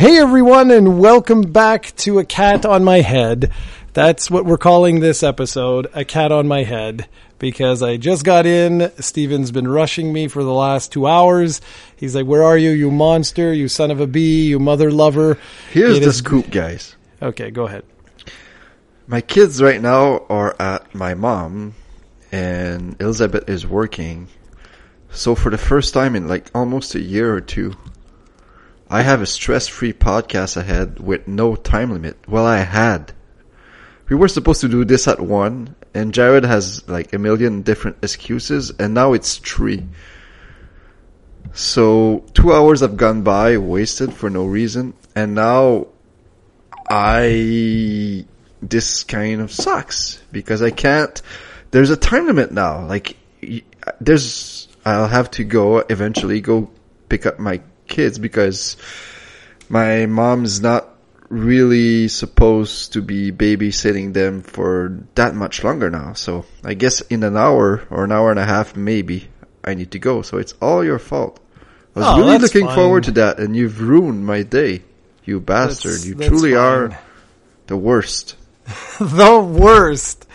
Hey everyone, and welcome back to A Cat on My Head. That's what we're calling this episode, A Cat on My Head, because I just got in. Steven's been rushing me for the last two hours. He's like, Where are you, you monster, you son of a bee, you mother lover? Here's It the is- scoop, guys. Okay, go ahead. My kids right now are at my mom, and Elizabeth is working. So for the first time in like almost a year or two, I have a stress-free podcast ahead with no time limit. Well, I had. We were supposed to do this at one, and Jared has like a million different excuses, and now it's three. So two hours have gone by, wasted for no reason, and now I this kind of sucks because I can't. There's a time limit now. Like there's, I'll have to go eventually go pick up my kids because my mom's not really supposed to be babysitting them for that much longer now. So I guess in an hour or an hour and a half, maybe I need to go. So it's all your fault. I was Oh, really looking fine. forward to that, and you've ruined my day. You bastard! That's- you that's truly are the worst. the worst.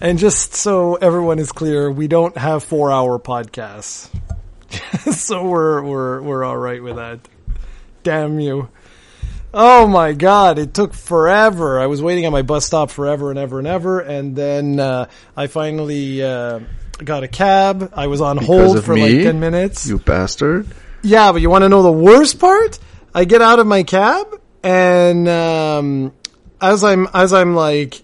And just so everyone is clear, we don't have four hour podcasts. so we're, we're, we're all right with that. Damn you. Oh my god, it took forever. I was waiting at my bus stop forever and ever and ever, and then uh, I finally uh, got a cab. I was on Because hold for me? like 10 minutes. You bastard! Yeah, but you want to know the worst part? I get out of my cab and um, as I'm as I'm like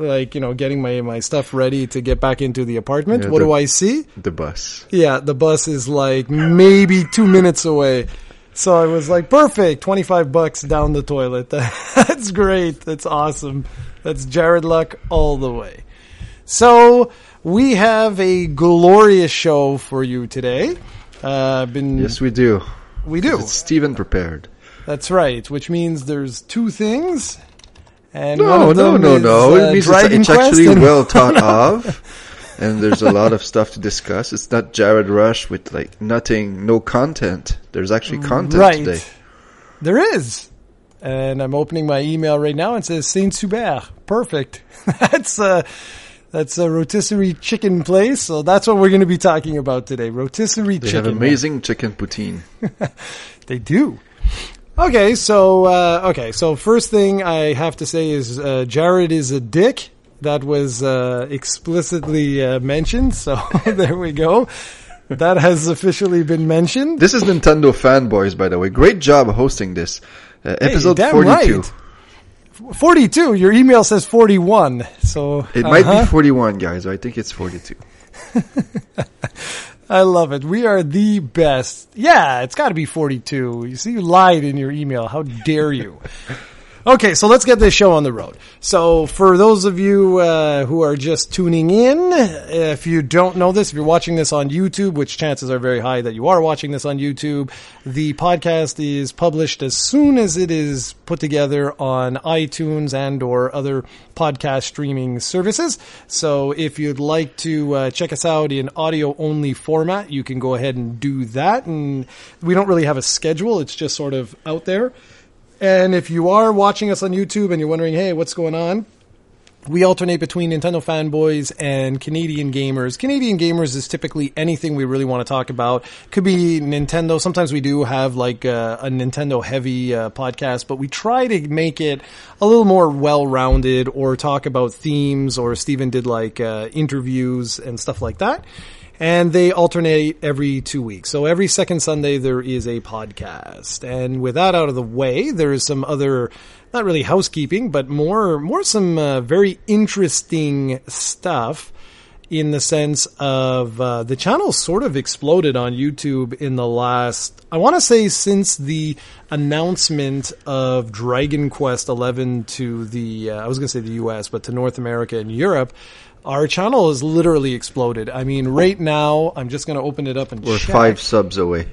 like you know getting my my stuff ready to get back into the apartment, Yeah, what the- do I see? The bus. Yeah, the bus is like maybe 2 minutes away. So I was like, perfect, 25 bucks down the toilet. That's great. That's awesome. That's Jared Luck all the way. So we have a glorious show for you today. Uh, been Yes, we do. we do. It's Steven prepared. That's right, which means there's two things. And No, no, no, is, no. uh, it means it's, it's actually and- well thought of, and there's a lot of stuff to discuss. It's not Jared Rush with like nothing, no content. There's actually content right. today. There is. And I'm opening my email right now and it says Saint Hubert. Perfect. that's a that's a rotisserie chicken place. So that's what we're going to be talking about today. Rotisserie They chicken. have amazing chicken poutine. They do. Okay, so uh, okay, so first thing I have to say is uh, Jared is a dick. That was uh, explicitly uh, mentioned. So there we go. That has officially been mentioned. This is Nintendo fanboys, by the way. Great job hosting this. Uh, Hey, episode 42. right. Forty-two. Your email says forty-one. So It might uh-huh. be 41, guys. I think it's 42. I love it. We are the best. Yeah, it's got to be 42. You see, you lied in your email. How dare you? Okay, so let's get this show on the road. So, for those of you uh, who are just tuning in, if you don't know this, if you're watching this on YouTube, which chances are very high that you are watching this on YouTube, the podcast is published as soon as it is put together on iTunes and or other podcast streaming services. So, if you'd like to uh, check us out in audio only format, you can go ahead and do that. And we don't really have a schedule; it's just sort of out there. And if you are watching us on YouTube and you're wondering, hey, what's going on? We alternate between Nintendo fanboys and Canadian gamers. Canadian gamers is typically anything we really want to talk about. Could be Nintendo. Sometimes we do have like a, a Nintendo heavy uh, podcast, but we try to make it a little more well-rounded or talk about themes or Steven did like uh, interviews and stuff like that and they alternate every two weeks. So every second Sunday there is a podcast. And with that out of the way, there is some other, not really housekeeping, but more, more some uh, very interesting stuff in the sense of uh, the channel sort of exploded on YouTube in the last, I want to say since the announcement of Dragon Quest XI to the, uh, I was going to say the US, but to North America and Europe. Our channel has literally exploded. I mean, right now, I'm just going to open it up and We're check. five subs away.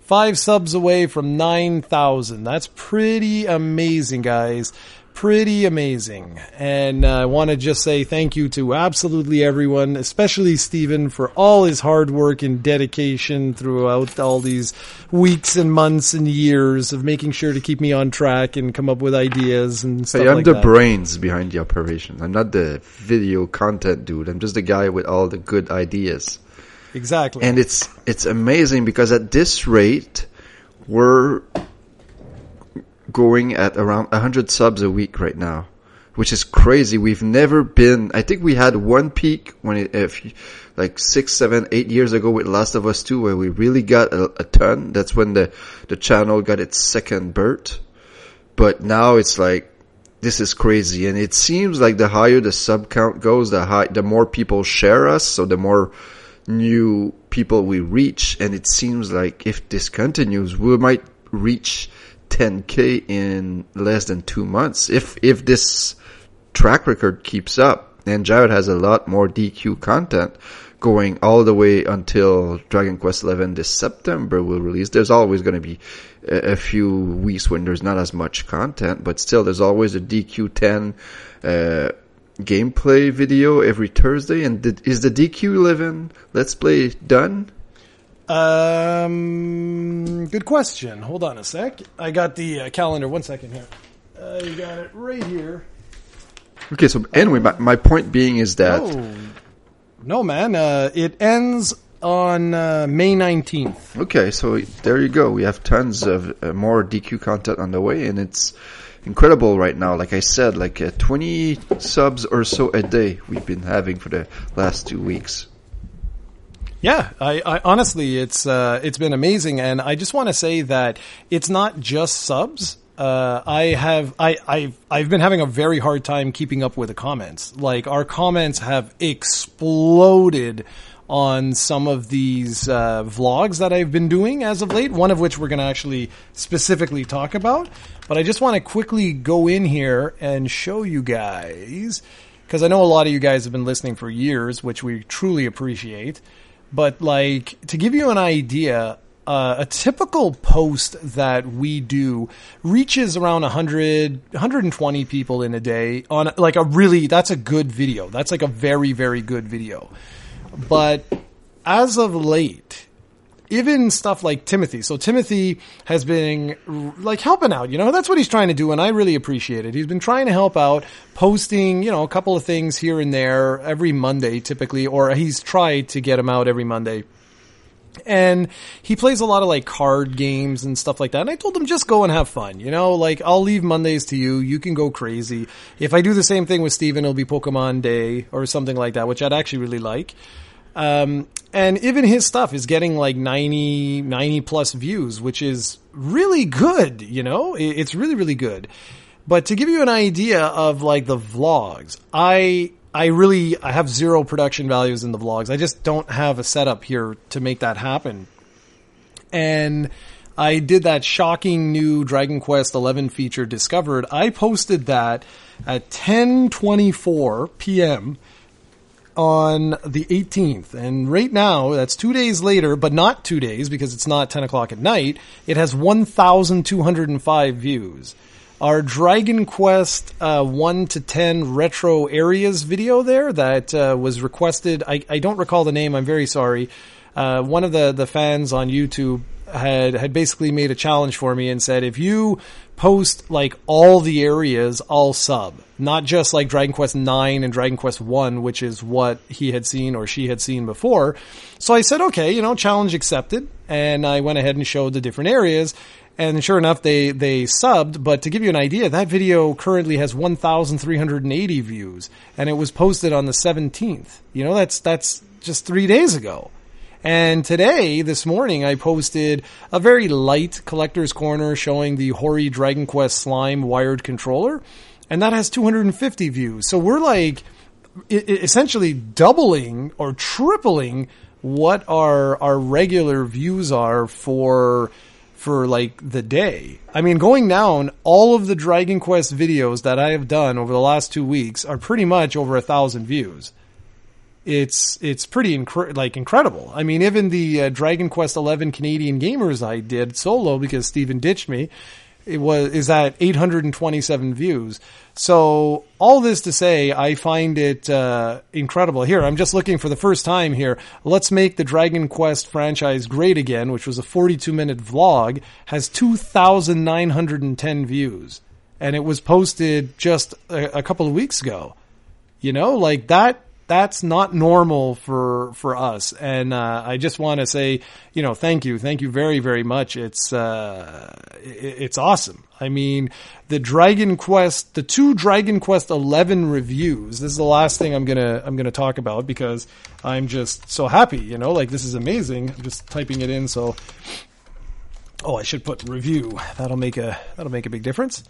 Five subs away from 9,000. That's pretty amazing, guys. Pretty amazing. And uh, I want to just say thank you to absolutely everyone, especially Steven, for all his hard work and dedication throughout all these weeks and months and years of making sure to keep me on track and come up with ideas and stuff Hey, I'm like the that. brains behind the operation. I'm not the video content dude. I'm just the guy with all the good ideas. exactly. And it's it's amazing because at this rate, we're going at around 100 subs a week right now, which is crazy. We've never been. I think we had one peak when it, if like six, seven, eight years ago with Last of Us 2, where we really got a, a ton. That's when the the channel got its second birth. But now it's like this is crazy, and it seems like the higher the sub count goes, the high, the more people share us, so the more new people we reach, and it seems like if this continues, we might reach 10k in less than two months. If if this track record keeps up, and Jared has a lot more DQ content going all the way until Dragon Quest XI this September will release. There's always going to be a, a few weeks when there's not as much content, but still there's always a DQ10 uh, gameplay video every Thursday. And is the DQ11 Let's Play done? Um, good question. Hold on a sec. I got the uh, calendar. One second here. I got it right here. Okay, so anyway, my, my point being is that Oh, no, man. Uh, it ends on uh, May 19th. Okay, so there you go. We have tons of uh, more DQ content on the way, and it's incredible right now. Like I said, like uh, 20 subs or so a day we've been having for the last two weeks. Yeah, I, I honestly, it's uh, it's been amazing, and I just want to say that it's not just subs. Uh, I have I I've I've been having a very hard time keeping up with the comments. Like our comments have exploded on some of these uh, vlogs that I've been doing as of late. One of which we're going to actually specifically talk about. But I just want to quickly go in here and show you guys because I know a lot of you guys have been listening for years, which we truly appreciate. But like to give you an idea, uh, a typical post that we do reaches around 100 120 people in a day on like a really that's a good video. That's like a very very good video. But as of late, even stuff like Timothy. So Timothy has been like helping out, you know, that's what he's trying to do. And I really appreciate it. He's been trying to help out, posting, you know, a couple of things here and there every Monday typically, or he's tried to get them out every Monday. And he plays a lot of like card games and stuff like that. And I told him just go and have fun, you know, like I'll leave Mondays to you. You can go crazy. If I do the same thing with Steven, it'll be Pokemon Day or something like that, which I'd actually really like. Um, and even his stuff is getting like 90, 90 plus views, which is really good, you know? It's really, really good. But to give you an idea of like the vlogs, I, I really, I have zero production values in the vlogs. I just don't have a setup here to make that happen. And I did that shocking new Dragon Quest 11 feature discovered. I posted that at 10:24 p.m on the 18th. And right now, that's two days later, but not two days because it's not 10 o'clock at night. It has 1,205 views. Our Dragon Quest uh, 1 to 10 retro areas video there that uh, was requested. I, I don't recall the name. I'm very sorry. Uh, one of the, the fans on YouTube had had basically made a challenge for me and said if you post like all the areas I'll sub. Not just like Dragon Quest 9 and Dragon Quest 1 which is what he had seen or she had seen before. So I said okay you know challenge accepted. And I went ahead and showed the different areas. And sure enough they they subbed. But to give you an idea that video currently has 1380 views. And it was posted on the 17th you know that's that's just 3 days ago and today, this morning, I posted a very light collector's corner showing the Hori Dragon Quest Slime wired controller, and that has 250 views. So we're like essentially doubling or tripling what our our regular views are for for like the day. I mean, going down, all of the Dragon Quest videos that I have done over the last two weeks are pretty much over a thousand views. It's it's pretty like incredible. I mean, even the uh, Dragon Quest Eleven Canadian Gamers I did solo because Steven ditched me. It was is at 827 views. So all this to say, I find it uh, incredible. Here, I'm just looking for the first time here. Let's make the Dragon Quest franchise great again, which was a 42 minute vlog, has 2,910 views, and it was posted just a, a couple of weeks ago. You know, like that that's not normal for for us. And uh, I just want to say, you know, thank you, thank you very very much. It's uh, it's awesome. I mean, the Dragon Quest, the two Dragon Quest Eleven reviews. This is the last thing I'm gonna I'm gonna talk about because I'm just so happy. You know, like this is amazing. I'm just typing it in. So, oh, I should put review. That'll make a that'll make a big difference.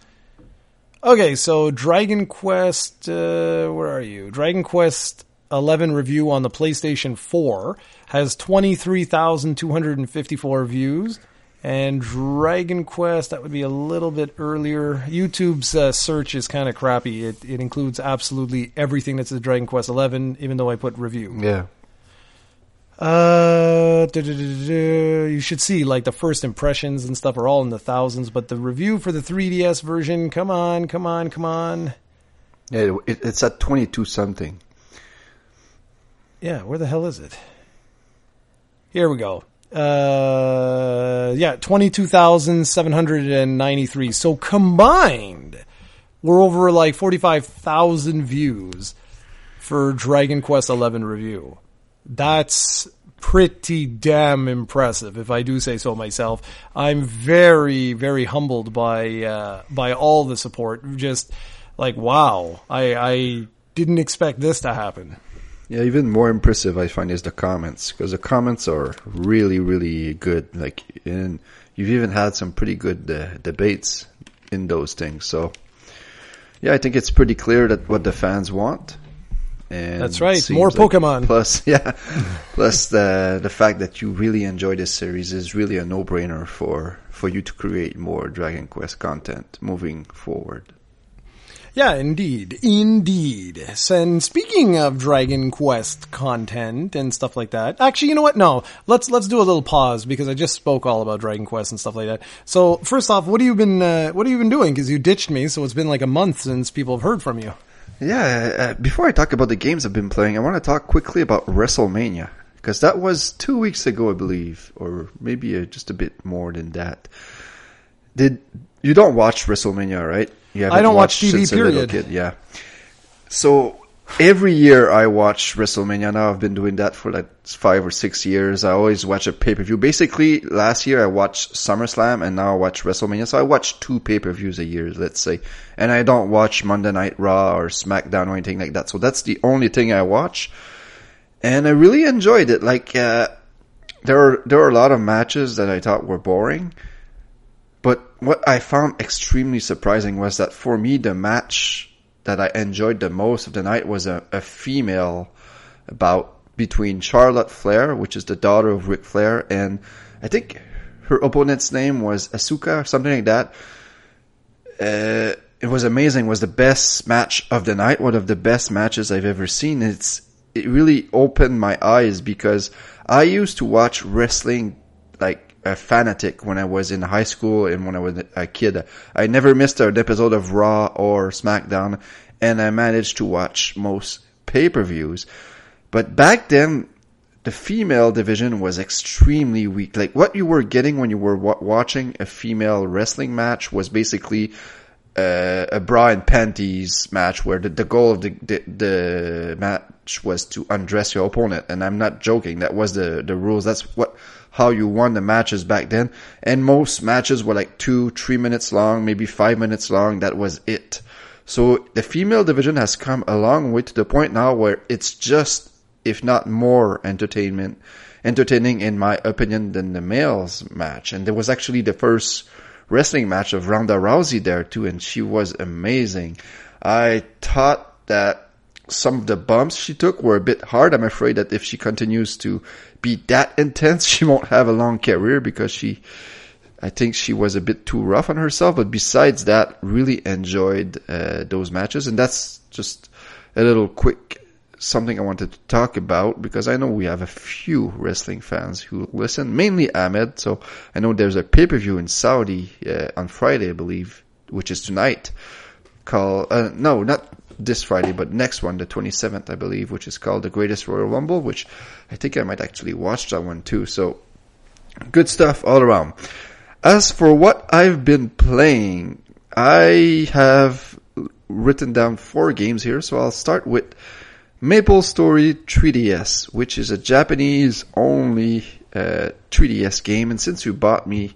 Okay, so Dragon Quest, uh, where are you? Dragon Quest 11 review on the PlayStation 4 has 23,254 views. And Dragon Quest, that would be a little bit earlier. YouTube's uh, search is kind of crappy. It, it includes absolutely everything that's a Dragon Quest 11, even though I put review. Yeah. Uh, you should see like the first impressions and stuff are all in the thousands, but the review for the 3DS version, come on, come on, come on. Yeah, it, it's at 22 something. Yeah, where the hell is it? Here we go. Uh, yeah, 22,793. So combined, we're over like 45,000 views for Dragon Quest 11 review. That's pretty damn impressive, if I do say so myself. I'm very, very humbled by uh, by all the support. Just like wow, I I didn't expect this to happen. Yeah, even more impressive I find is the comments because the comments are really, really good. Like, and you've even had some pretty good uh, debates in those things. So, yeah, I think it's pretty clear that what the fans want. And That's right. More like Pokemon. Plus, yeah, plus the the fact that you really enjoy this series is really a no brainer for for you to create more Dragon Quest content moving forward. Yeah, indeed. Indeed. And speaking of Dragon Quest content and stuff like that, actually, you know what? No, let's, let's do a little pause because I just spoke all about Dragon Quest and stuff like that. So first off, what have you been, uh, what have you been doing? Cause you ditched me. So it's been like a month since people have heard from you. Yeah. Uh, before I talk about the games I've been playing, I want to talk quickly about WrestleMania because that was two weeks ago, I believe, or maybe uh, just a bit more than that. Did you don't watch WrestleMania, right? You I don't watch TV. Period. Kid. Yeah. So every year I watch WrestleMania. Now I've been doing that for like five or six years. I always watch a pay per view. Basically, last year I watched SummerSlam, and now I watch WrestleMania. So I watch two pay per views a year, let's say. And I don't watch Monday Night Raw or SmackDown or anything like that. So that's the only thing I watch. And I really enjoyed it. Like uh, there are there are a lot of matches that I thought were boring but what I found extremely surprising was that for me, the match that I enjoyed the most of the night was a, a female bout between Charlotte Flair, which is the daughter of Ric Flair, and I think her opponent's name was Asuka or something like that. Uh, it was amazing. It was the best match of the night. One of the best matches I've ever seen. It's, it really opened my eyes because I used to watch wrestling a fanatic when I was in high school and when I was a kid. I never missed an episode of Raw or SmackDown, and I managed to watch most pay-per-views. But back then, the female division was extremely weak. Like what you were getting when you were watching a female wrestling match was basically uh, a bra and panties match where the, the goal of the, the, the match was to undress your opponent. And I'm not joking. That was the, the rules. That's what how you won the matches back then. And most matches were like two, three minutes long, maybe five minutes long. That was it. So the female division has come a long way to the point now where it's just, if not more entertainment, entertaining in my opinion than the males match. And there was actually the first wrestling match of Ronda Rousey there too, and she was amazing. I thought that some of the bumps she took were a bit hard. I'm afraid that if she continues to be that intense, she won't have a long career because she, I think she was a bit too rough on herself. But besides that, really enjoyed uh, those matches, and that's just a little quick something I wanted to talk about because I know we have a few wrestling fans who listen, mainly Ahmed. So I know there's a pay per view in Saudi uh, on Friday, I believe, which is tonight. Call uh, no, not this Friday, but next one, the 27th, I believe, which is called the Greatest Royal Rumble, which I think I might actually watch that one too. So good stuff all around. As for what I've been playing, I have written down four games here, so I'll start with Maple Story 3DS, which is a Japanese only uh, 3DS game. And since you bought me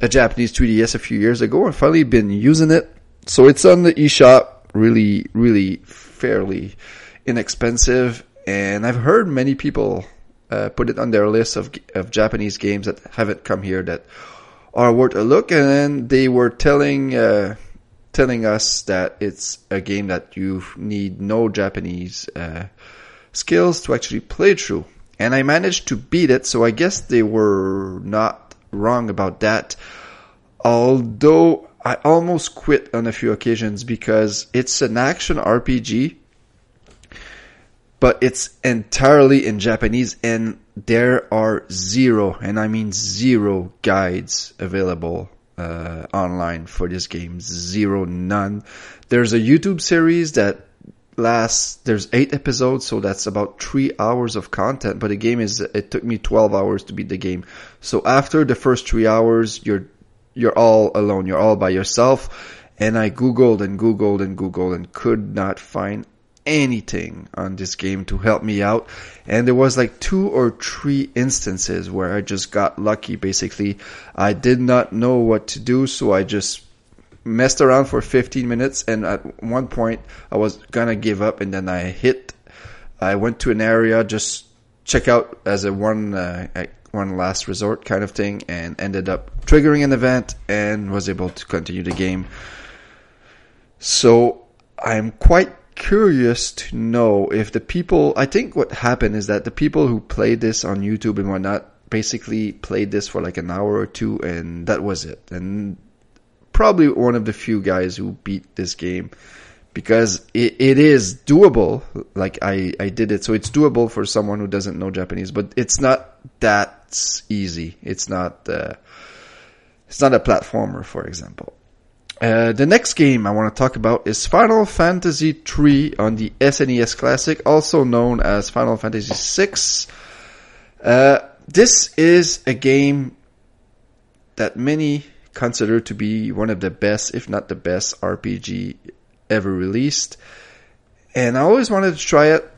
a Japanese 3DS a few years ago, I've finally been using it. So it's on the eShop, really, really fairly inexpensive. And I've heard many people uh, put it on their list of of Japanese games that haven't come here that are worth a look. And they were telling uh, telling us that it's a game that you need no Japanese uh, skills to actually play through. And I managed to beat it, so I guess they were not wrong about that. Although I almost quit on a few occasions because it's an action RPG, but it's entirely in Japanese and there are zero, and I mean zero guides available uh, online for this game. Zero, none. There's a YouTube series that lasts, there's eight episodes, so that's about three hours of content, but the game is, it took me 12 hours to beat the game. So after the first three hours, you're, you're all alone, you're all by yourself. And I googled and googled and googled and could not find anything on this game to help me out. And there was like two or three instances where I just got lucky. Basically, I did not know what to do, so I just messed around for 15 minutes. And at one point, I was gonna give up, and then I hit. I went to an area just check out as a one uh, one last resort kind of thing, and ended up triggering an event and was able to continue the game. So I'm quite curious to know if the people, I think what happened is that the people who played this on YouTube and whatnot basically played this for like an hour or two and that was it. And probably one of the few guys who beat this game because it, it is doable. Like I, I did it. So it's doable for someone who doesn't know Japanese, but it's not that easy. It's not, uh, it's not a platformer, for example. Uh, the next game I want to talk about is Final Fantasy III on the SNES Classic, also known as Final Fantasy VI. Uh, this is a game that many consider to be one of the best, if not the best, RPG ever released. And I always wanted to try it.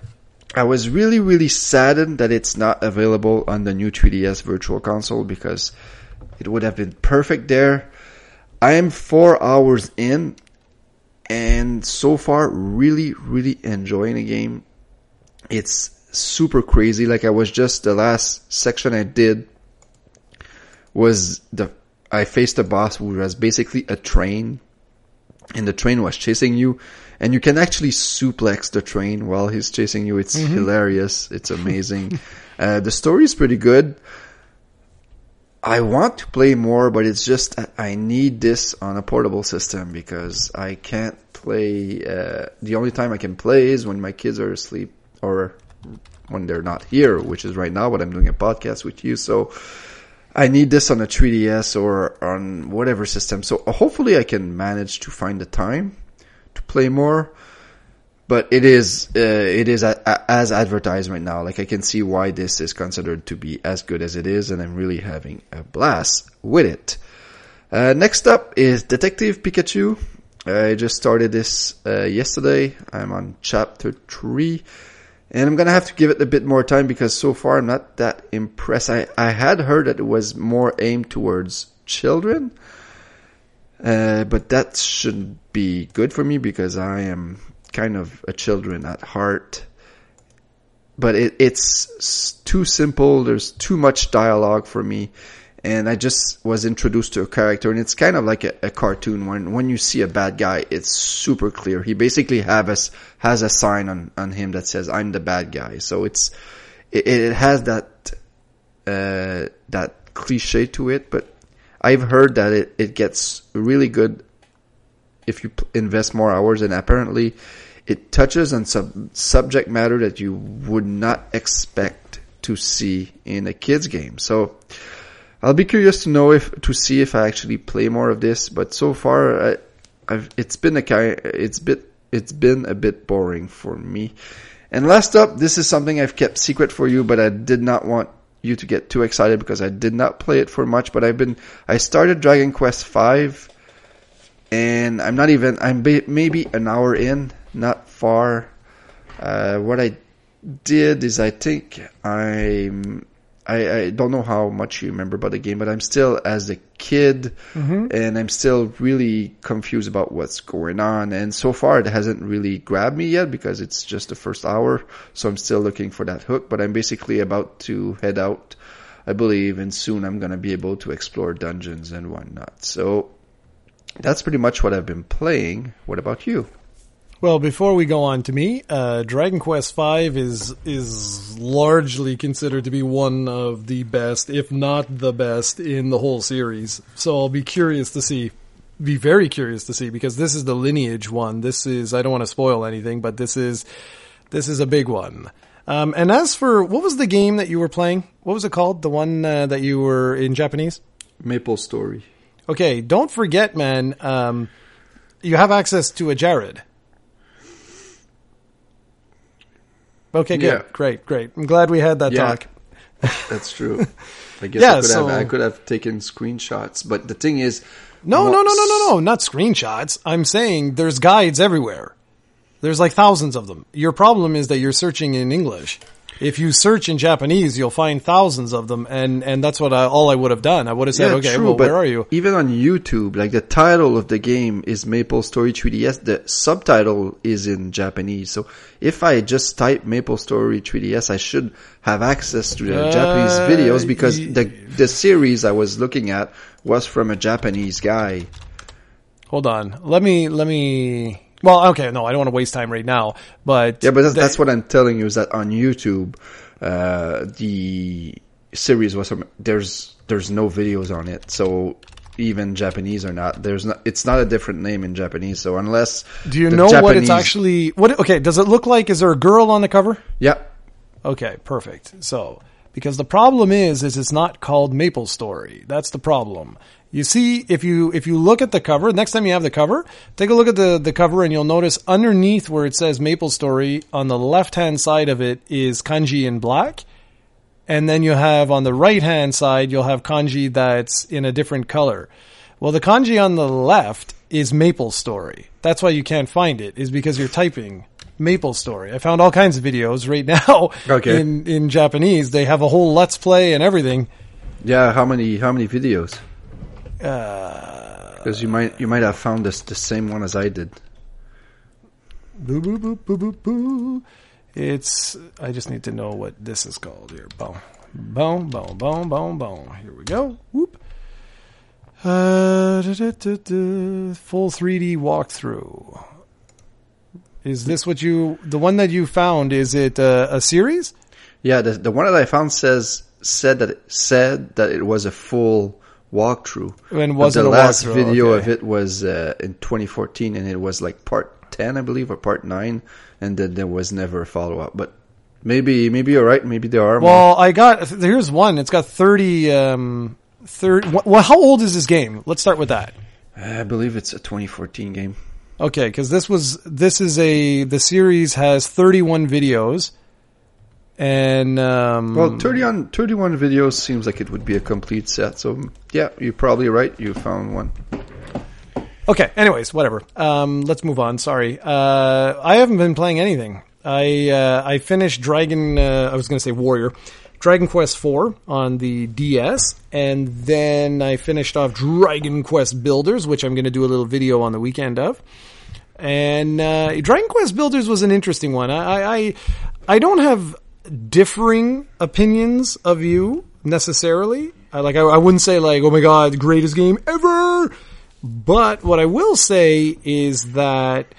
I was really, really saddened that it's not available on the new 3DS Virtual Console because it would have been perfect there. I am four hours in and so far really, really enjoying the game. It's super crazy. Like I was just the last section I did was the, I faced a boss who was basically a train and the train was chasing you and you can actually suplex the train while he's chasing you. It's mm-hmm. hilarious. It's amazing. uh, the story is pretty good. I want to play more, but it's just I need this on a portable system because I can't play. Uh, the only time I can play is when my kids are asleep or when they're not here, which is right now. But I'm doing a podcast with you, so I need this on a 3DS or on whatever system. So hopefully I can manage to find the time to play more but it is uh, it is a, a, as advertised right now. Like I can see why this is considered to be as good as it is, and I'm really having a blast with it. Uh, next up is Detective Pikachu. I just started this uh, yesterday. I'm on chapter three, and I'm gonna have to give it a bit more time because so far I'm not that impressed. I I had heard that it was more aimed towards children. Uh, but that shouldn't be good for me because I am kind of a children at heart. But it, it's too simple. There's too much dialogue for me. And I just was introduced to a character and it's kind of like a, a cartoon when, when you see a bad guy, it's super clear. He basically have a, has a sign on, on him that says, I'm the bad guy. So it's, it, it has that, uh, that cliche to it, but I've heard that it, it gets really good if you invest more hours and apparently it touches on some subject matter that you would not expect to see in a kids game. So I'll be curious to know if to see if I actually play more of this. But so far, I, I've it's been a kind it's bit it's been a bit boring for me. And last up, this is something I've kept secret for you, but I did not want you to get too excited because I did not play it for much. But I've been I started Dragon Quest Five, and I'm not even I'm maybe an hour in, not far. Uh, what I did is I think I'm I, I don't know how much you remember about the game, but I'm still as a kid, Mm-hmm. and I'm still really confused about what's going on. And so far, it hasn't really grabbed me yet because it's just the first hour, so I'm still looking for that hook. But I'm basically about to head out, I believe, and soon I'm gonna be able to explore dungeons and whatnot. So that's pretty much what I've been playing. What about you? Well, before we go on to me, uh, Dragon Quest V is is largely considered to be one of the best, if not the best, in the whole series. So I'll be curious to see, be very curious to see, because this is the lineage one. This is I don't want to spoil anything, but this is this is a big one. Um, and as for what was the game that you were playing? What was it called? The one uh, that you were in Japanese? Maple Story. Okay, don't forget, man. Um, you have access to a Jared. Okay, good, Yeah. great, great. I'm glad we had that Yeah. talk. That's true. I guess Yeah, I could so- have I could have taken screenshots, but the thing is, No, no, no, no, no, no, not screenshots. I'm saying there's guides everywhere. There's like thousands of them. Your problem is that you're searching in English. If you search in Japanese, you'll find thousands of them, and and that's what I, all I would have done. I would have said, Yeah, okay, true, well, where are you? Even on YouTube, like the title of the game is Maple Story 3DS. The subtitle is in Japanese. So if I just type Maple Story 3DS, I should have access to the Uh, Japanese videos because the the series I was looking at was from a Japanese guy. Hold on. Let me let me. Well, okay, no, I don't want to waste time right now. But Yeah, but that's, the- that's what I'm telling you is that on YouTube, uh, the series was there's there's no videos on it, so even Japanese or not, there's not. It's not a different name in Japanese. So unless do you know what it's actually? What? Okay, does it look like? Is there a girl on the cover? Yeah, Okay, perfect. So, because the problem is, is it's not called Maple Story. That's the problem. You see, if you if you look at the cover, next time you have the cover, take a look at the the cover, and you'll notice underneath where it says Maple Story, on the left hand side of it is kanji in black, and then you have on the right hand side you'll have kanji that's in a different color. Well, the kanji on the left is Maple Story. That's why you can't find it, is because you're typing Maple Story. I found all kinds of videos right now Okay. in, in Japanese. They have a whole Let's Play and everything. yeah. How many how many videos? Uh, Because you might you might have found this the same one as I did. boo, boo, boo, boo, boo, boo. It's, I just need to know what this is called here. Boom, boom, boom, boom, boom, boom. Here we go. Whoop. Uh, da, da, da. Full 3D walkthrough. Is this what you, the one that you found, is it uh, a series? Yeah, the the one that I found says said that it said that it was a full walkthrough. And But wasn't the a last video okay. of it was uh, in 2014, and it was like part 10, I believe, or part 9, and then there was never a follow up. But maybe maybe you're right. Maybe there are more. Well, I got, here's one. It's got 30, um, 30, well, how old is this game? Let's start with that. I believe it's a 2014 game. Okay, because this was this is a the series has 31 videos, and um, Well, 30 on 31 videos seems like it would be a complete set. So yeah, you're probably right. You found one. okay. Anyways, whatever. Um, let's move on. Sorry, uh, I haven't been playing anything. I uh, I finished Dragon. Uh, I was going to say Warrior, Dragon Quest IV on the DS, and then I finished off Dragon Quest Builders, which I'm going to do a little video on the weekend of. And uh, Dragon Quest Builders was an interesting one. I, I I don't have differing opinions of you necessarily. I like I, I wouldn't say like oh my god greatest game ever, but what I will say is that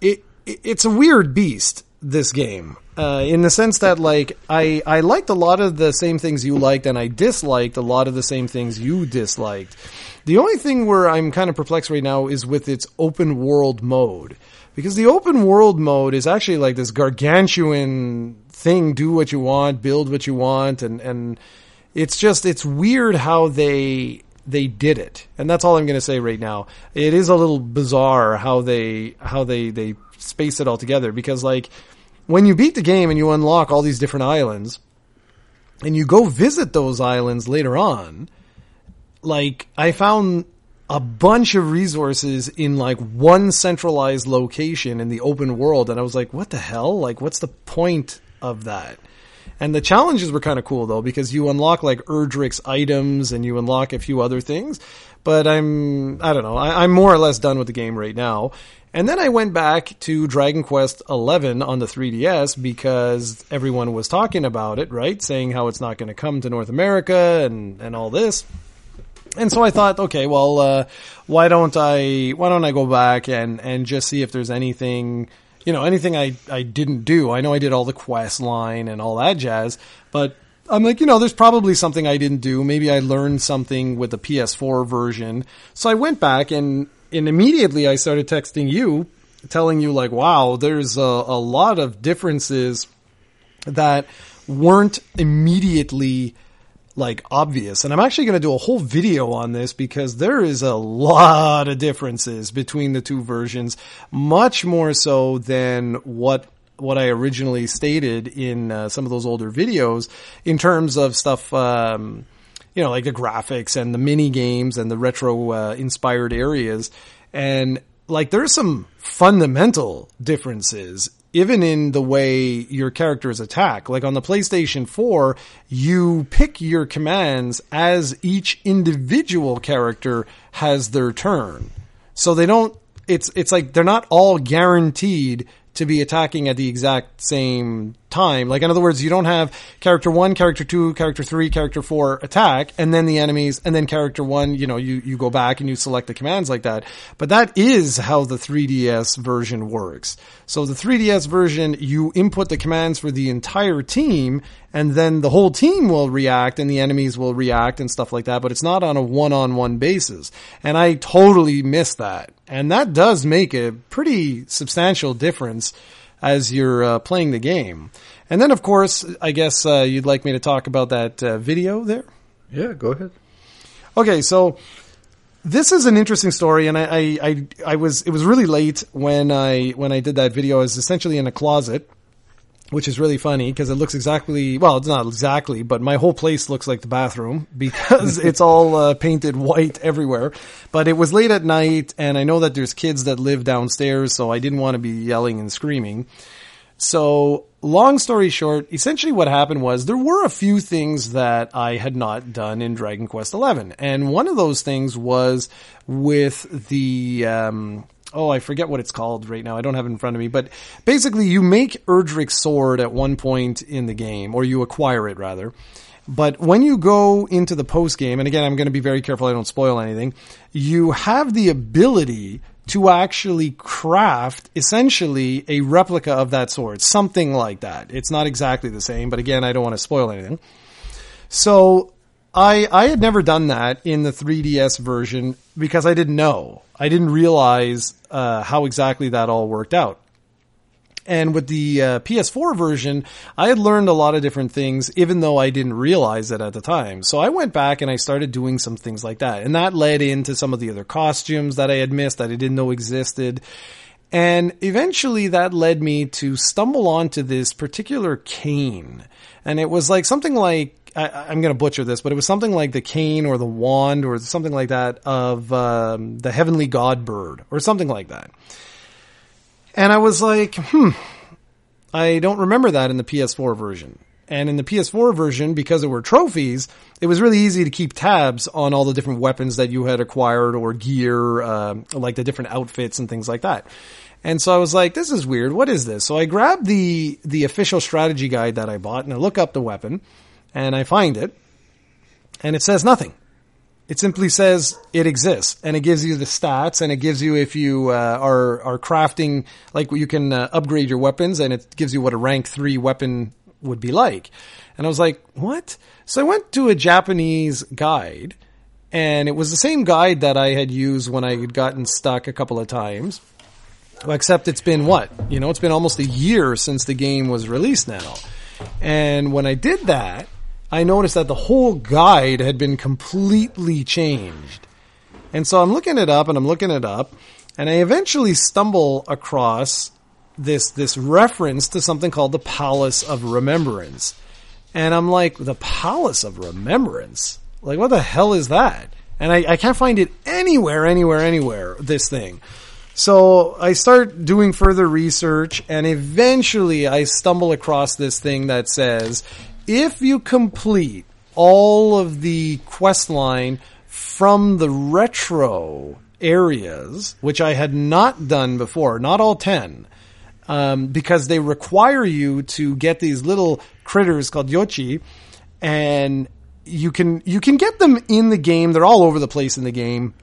it, it it's a weird beast this game uh, in the sense that like I I liked a lot of the same things you liked, and I disliked a lot of the same things you disliked. The only thing where I'm kind of perplexed right now is with its open world mode. Because the open world mode is actually like this gargantuan thing, do what you want, build what you want, and, and it's just, it's weird how they, they did it. And that's all I'm going to say right now. It is a little bizarre how they, how they, they space it all together because like, when you beat the game and you unlock all these different islands, and you go visit those islands later on, like I found a bunch of resources in like one centralized location in the open world and I was like, what the hell? Like what's the point of that? And the challenges were kind of cool though because you unlock like Erdrick's items and you unlock a few other things. But I'm, I don't know, I, I'm more or less done with the game right now. And then I went back to Dragon Quest XI on the 3DS because everyone was talking about it, right? Saying how it's not going to come to North America and, and all this. And so I thought, okay, well, uh, why don't I, why don't I go back and, and just see if there's anything, you know, anything I, I didn't do. I know I did all the quest line and all that jazz, but I'm like, you know, there's probably something I didn't do. Maybe I learned something with the PS4 version. So I went back and, and immediately I started texting you, telling you like, wow, there's a, a lot of differences that weren't immediately like obvious. And I'm actually going to do a whole video on this because there is a lot of differences between the two versions, much more so than what what I originally stated in uh, some of those older videos in terms of stuff um, you know, like the graphics and the mini games and the retro uh, inspired areas. And like there's some fundamental differences even in the way your characters attack. Like on the PlayStation 4, you pick your commands as each individual character has their turn. So they don't, it's, it's like they're not all guaranteed to be attacking at the exact same time. Like in other words, you don't have character one, character two, character three, character four attack, and then the enemies, and then character one, you know, you, you go back and you select the commands like that. But that is how the 3DS version works. So the 3DS version, you input the commands for the entire team, and then the whole team will react and the enemies will react and stuff like that, but it's not on a one-on-one basis. And I totally miss that. And that does make a pretty substantial difference as you're uh, playing the game. And then, of course, I guess uh, you'd like me to talk about that uh, video there. Yeah, go ahead. Okay, so this is an interesting story, and I, I, I, I was it was really late when I when I did that video. I was essentially in a closet which is really funny because it looks exactly well it's not exactly but my whole place looks like the bathroom because it's all uh, painted white everywhere. But it was late at night and i know that there's kids that live downstairs so i didn't want to be yelling and screaming. So long story short essentially what happened was there were a few things that i had not done in dragon quest XI and one of those things was with the um, oh, I forget what it's called right now. I don't have it in front of me, but basically you make Erdrick's sword at one point in the game, or you acquire it rather. But when you go into the post game, and again, I'm going to be very careful I don't spoil anything, you have the ability to actually craft essentially a replica of that sword, something like that. It's not exactly the same, but again, I don't want to spoil anything. So I I had never done that in the 3DS version because I didn't know. I didn't realize uh, how exactly that all worked out. And with the uh, PS4 version, I had learned a lot of different things, even though I didn't realize it at the time. So I went back and I started doing some things like that. And that led into some of the other costumes that I had missed that I didn't know existed. And eventually that led me to stumble onto this particular cane. And it was like something like I, am going to butcher this, but it was something like the cane or the wand or something like that of um, the heavenly god bird or something like that. And I was like, hmm, I don't remember that in the PS4 version. And in the PS4 version, because there were trophies, it was really easy to keep tabs on all the different weapons that you had acquired or gear, uh, like the different outfits and things like that. And so I was like, this is weird. What is this? So I grabbed the, the official strategy guide that I bought and I look up the weapon and I find it, and it says nothing. It simply says it exists and it gives you the stats and it gives you if you uh, are are crafting like you can uh, upgrade your weapons and it gives you what a rank 3 weapon would be like. And I was like, "What?" So I went to a Japanese guide and it was the same guide that I had used when I had gotten stuck a couple of times. Except it's been what? You know, it's been almost a year since the game was released now. And when I did that, I noticed that the whole guide had been completely changed. And so I'm looking it up and I'm looking it up and I eventually stumble across this this reference to something called the Palace of Remembrance. And I'm like, the Palace of Remembrance? Like what the hell is that? And I, I can't find it anywhere, anywhere, anywhere, this thing. So I start doing further research and eventually I stumble across this thing that says if you complete all of the quest line from the retro areas, which I had not done before, not all 10, um, because they require you to get these little critters called Yocchi, and you can you can get them in the game. They're all over the place in the game.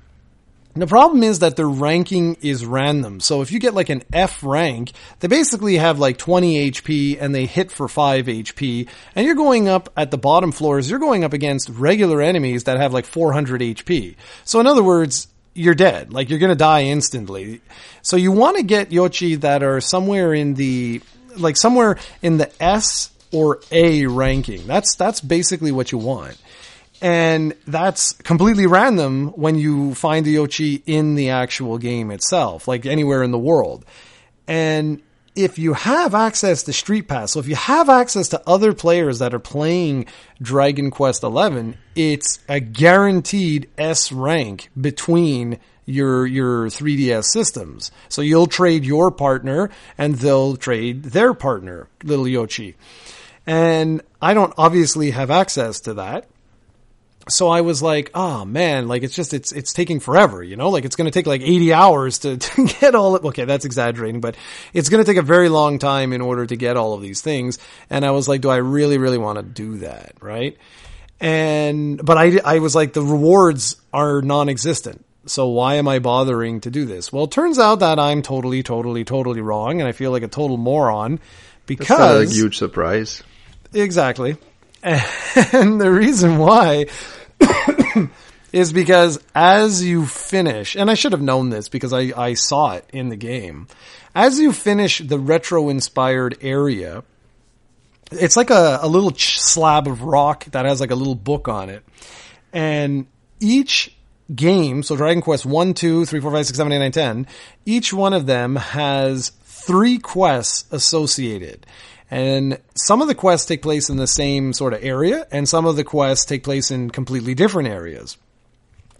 The problem is that their ranking is random. So if you get like an F rank, they basically have like 20 HP and they hit for 5 HP. And you're going up at the bottom floors, you're going up against regular enemies that have like 400 HP. So in other words, you're dead. Like you're gonna die instantly. So you want to get Yocchi that are somewhere in the, like somewhere in the S or A ranking. That's, that's basically what you want. And that's completely random when you find the Yocchi in the actual game itself, like anywhere in the world. And if you have access to Street Pass, so if you have access to other players that are playing Dragon Quest XI, it's a guaranteed S rank between your your 3DS systems. So you'll trade your partner and they'll trade their partner, little Yoshi. And I don't obviously have access to that so I was like, oh man, like it's just, it's, it's taking forever, you know, like it's going to take like 80 hours to, to get all it. Okay. That's exaggerating, but it's going to take a very long time in order to get all of these things. And I was like, do I really, really want to do that? Right. And, but I, I was like, the rewards are non-existent. So why am I bothering to do this? Well, it turns out that I'm totally, totally, totally wrong. And I feel like a total moron because. That's not a huge surprise. Exactly. And the reason why is because as you finish, and I should have known this because I, I saw it in the game, as you finish the retro inspired area, it's like a, a little slab of rock that has like a little book on it. And each game, so Dragon Quest 1, 2, 3, 4, 5, 6, 7, 8, 9, 10, each one of them has three quests associated. And some of the quests take place in the same sort of area, and some of the quests take place in completely different areas.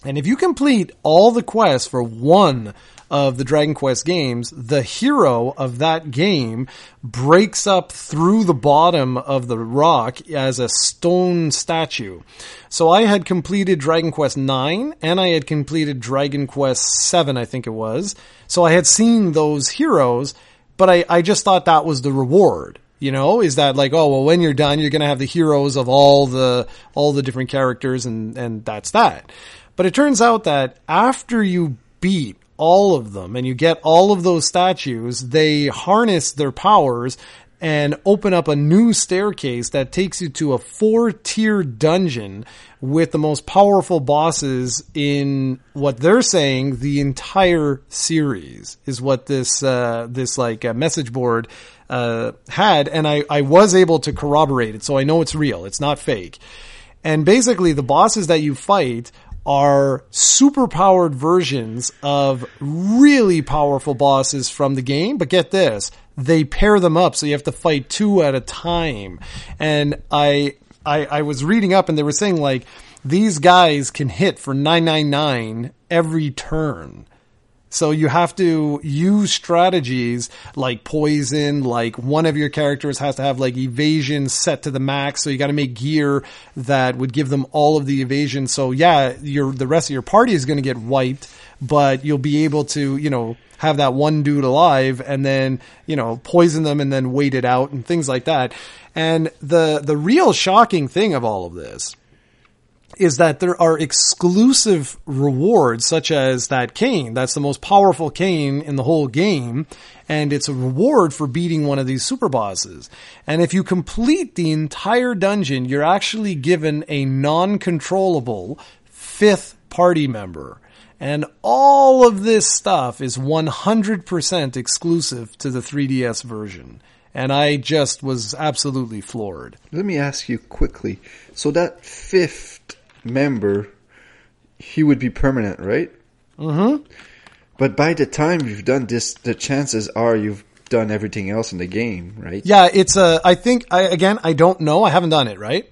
And if you complete all the quests for one of the Dragon Quest games, the hero of that game breaks up through the bottom of the rock as a stone statue. So I had completed Dragon Quest 9 and I had completed Dragon Quest 7, I think it was. So I had seen those heroes, but I, I just thought that was the reward you know is that like oh well when you're done you're going to have the heroes of all the all the different characters and and that's that. But it turns out that after you beat all of them and you get all of those statues they harness their powers and open up a new staircase that takes you to a four tier dungeon with the most powerful bosses in what they're saying the entire series is what this uh, this like uh, message board uh, had, and I, I was able to corroborate it, so I know it's real. It's not fake. And basically, the bosses that you fight are super powered versions of really powerful bosses from the game. But get this, they pair them up, so you have to fight two at a time. And I, I, I was reading up, and they were saying like these guys can hit for nine nine nine every turn. So you have to use strategies like poison, like one of your characters has to have like evasion set to the max. So you got to make gear that would give them all of the evasion. So yeah, your, the rest of your party is going to get wiped, but you'll be able to, you know, have that one dude alive and then, you know, poison them and then wait it out and things like that. And the, the real shocking thing of all of this is that there are exclusive rewards such as that cane. That's the most powerful cane in the whole game. And it's a reward for beating one of these super bosses. And if you complete the entire dungeon, you're actually given a non-controllable fifth party member. And all of this stuff is 100% exclusive to the 3DS version. And I just was absolutely floored. Let me ask you quickly. So that fifth member, he would be permanent, right? Mm-hmm. But by the time you've done this, the chances are you've done everything else in the game, right? Yeah, it's a. I think I again. I don't know. I haven't done it right.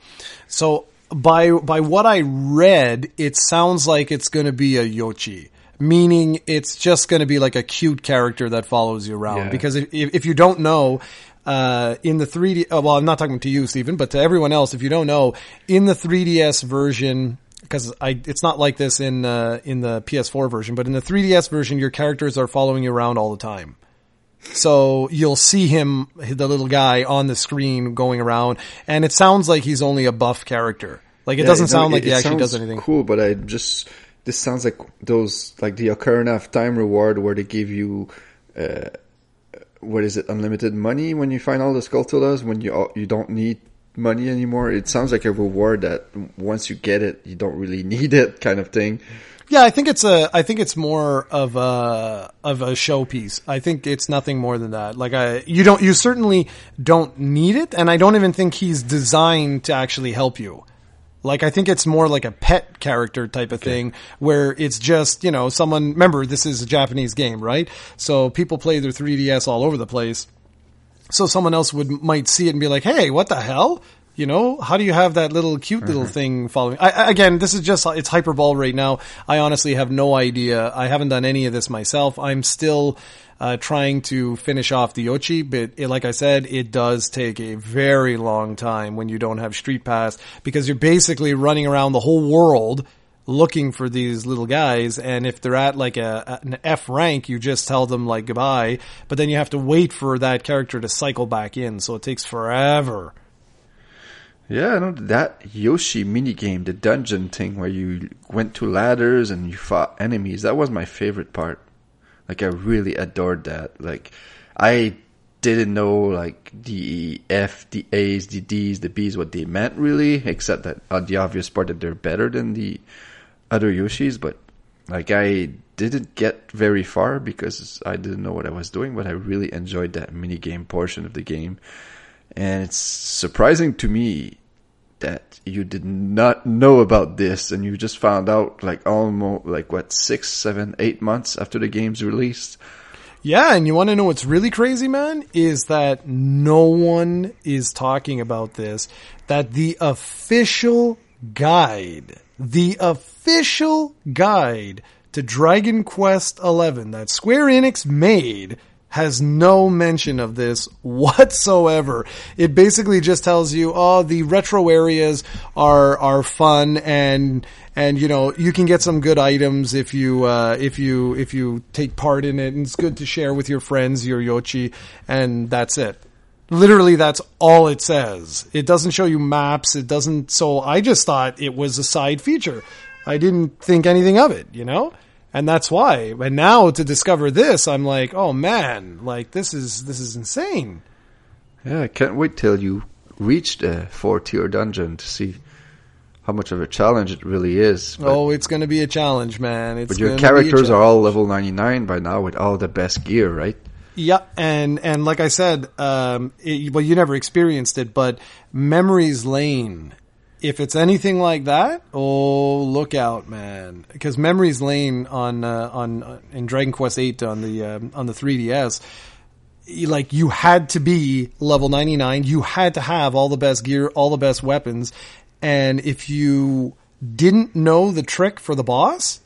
So by by what I read, it sounds like it's going to be a Yoshi, meaning it's just going to be like a cute character that follows you around. Yeah. Because if if you don't know. Uh, in the 3D, uh, well, I'm not talking to you, Stephen, but to everyone else, if you don't know, in the 3DS version, because I, it's not like this in, uh, in the PS4 version, but in the 3DS version, your characters are following you around all the time. So you'll see him, the little guy on the screen going around, and it sounds like he's only a buff character. Like it Yeah, doesn't no, sound it- like he it actually does anything. Cool, but I just this sounds like those like the Ocarina of Time reward where they give you uh, what is it unlimited money when you find all the Skulltulas when you you don't need money anymore. It sounds like a reward that once you get it, you don't really need it kind of thing. Yeah, I think it's a. I think it's more of a of a showpiece. I think it's nothing more than that. Like I, you don't, you certainly don't need it, and I don't even think he's designed to actually help you. Like I think it's more like a pet character type of thing where it's just, you know, someone, remember this is a Japanese game, right? So people play their 3DS all over the place. So someone else would, might see it and be like, Hey, what the hell? You know, how do you have that little cute little mm-hmm. thing following? I, I, again, this is just, it's hyperbole right now. I honestly have no idea. I haven't done any of this myself. I'm still, uh, trying to finish off the Yoshi, but it, like I said, it does take a very long time when you don't have Street Pass because you're basically running around the whole world looking for these little guys. And if they're at like a, an F rank, you just tell them like goodbye, but then you have to wait for that character to cycle back in. So it takes forever. Yeah, I know that Yoshi minigame, the dungeon thing where you went to ladders and you fought enemies. That was my favorite part. Like I really adored that. Like I didn't know like the F, the A's, the D's, the B's, what they meant really, except that uh, the obvious part that they're better than the other Yoshis. But like I didn't get very far because I didn't know what I was doing. But I really enjoyed that mini game portion of the game, and it's surprising to me that you did not know about this and you just found out like almost like what six, seven, eight months after the game's released. Yeah, and you want to know what's really crazy, man? Is that no one is talking about this. That the official guide, the official guide to Dragon Quest XI that Square Enix made has no mention of this whatsoever. It basically just tells you, oh, the retro areas are, are fun and, and you know, you can get some good items if you, uh, if you, if you take part in it and it's good to share with your friends, your Yoshi, and that's it. Literally, that's all it says. It doesn't show you maps. It doesn't, so I just thought it was a side feature. I didn't think anything of it, you know? And that's why. And now to discover this, I'm like, oh man, like this is, this is insane. Yeah, I can't wait till you reach the four tier dungeon to see how much of a challenge it really is. But, oh, it's gonna be a challenge, man. It's but your gonna be a characters are all level 99 by now with all the best gear, right? Yeah, and and like I said, um, it, well, you never experienced it, but Memories Lane. If it's anything like that, oh, look out, man! Because Memories Lane on uh, on uh, in Dragon Quest VIII on the um, on the 3DS, like you had to be level 99. You had to have all the best gear, all the best weapons, and if you didn't know the trick for the boss,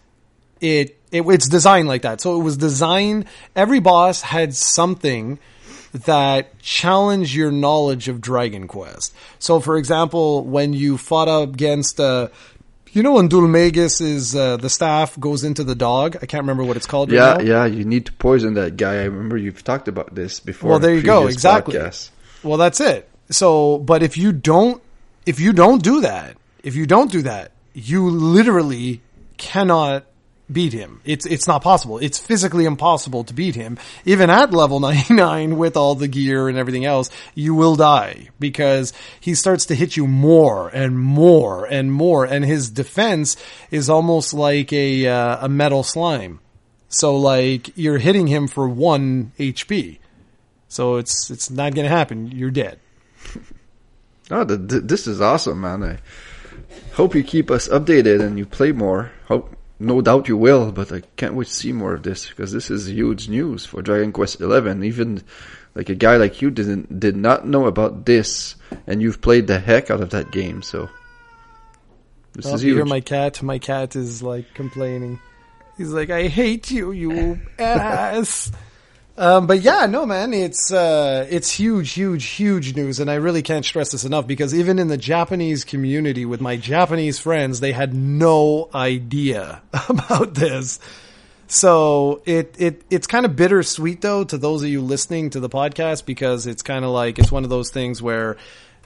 it, it it's designed like that. So it was designed. Every boss had something that challenge your knowledge of Dragon Quest. So, for example, when you fought up against, uh, you know, when Dhoulmagus is uh, the staff goes into the dog. I can't remember what it's called. Yeah, right now. yeah, you need to poison that guy. I remember you've talked about this before. Well, there you go. Exactly. podcasts. Well, that's it. So, but if you don't, if you don't do that, if you don't do that, you literally cannot beat him. It's it's not possible. It's physically impossible to beat him. Even at level 99 with all the gear and everything else, you will die because he starts to hit you more and more and more and his defense is almost like a uh, a metal slime. So like you're hitting him for 1 HP. So it's it's not going to happen. You're dead. Oh, the, this is awesome, man. I hope you keep us updated and you play more. Hope no doubt you will, but I can't wait to see more of this because this is huge news for Dragon Quest Eleven. Even like a guy like you didn't did not know about this, and you've played the heck out of that game. So this well, is you huge. hear my cat. My cat is like complaining. He's like, "I hate you, you ass." Um, but yeah, no, man, it's uh, it's huge, huge, huge news, and I really can't stress this enough because even in the Japanese community with my Japanese friends, they had no idea about this. So it it it's kind of bittersweet though to those of you listening to the podcast because it's kind of like it's one of those things where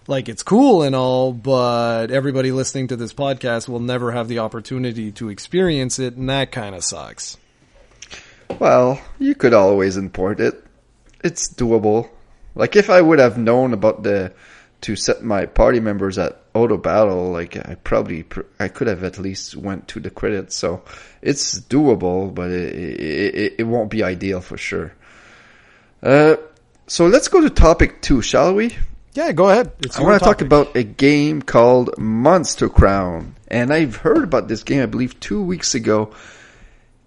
like it's cool and all, but everybody listening to this podcast will never have the opportunity to experience it, and that kind of sucks. Well, you could always import it. It's doable. Like if I would have known about the to set my party members at auto battle, like I probably I could have at least went to the credits. So it's doable, but it it, it won't be ideal for sure. Uh, so let's go to topic two, shall we? Yeah, go ahead. I want to talk about a game called Monster Crown, and I've heard about this game. I believe two weeks ago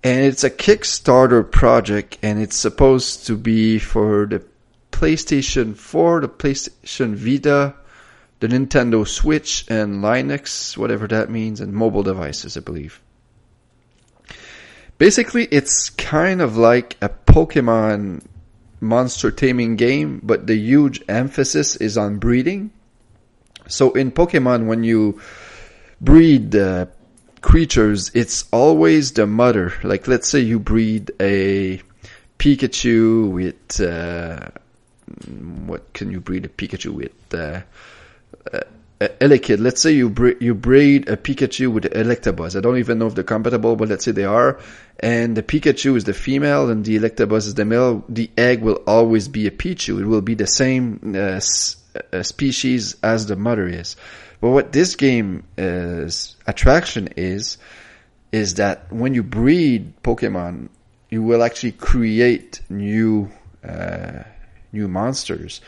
and it's a Kickstarter project, and it's supposed to be for the PlayStation 4, the PlayStation Vita, the Nintendo Switch, and Linux, whatever that means, and mobile devices, I believe. Basically, it's kind of like a Pokemon monster taming game, but the huge emphasis is on breeding. So in Pokemon, when you breed uh, creatures, it's always the mother. Like, let's say you breed a Pikachu with, uh, what can you breed a Pikachu with? Uh, uh, Elekid. Let's say you breed, you breed a Pikachu with Electabuzz. I don't even know if they're compatible, but let's say they are. And the Pikachu is the female and the Electabuzz is the male. The egg will always be a Pichu. It will be the same uh, uh species as the mother is. But what this game is attraction is, is that when you breed Pokemon, you will actually create new, uh, new monsters.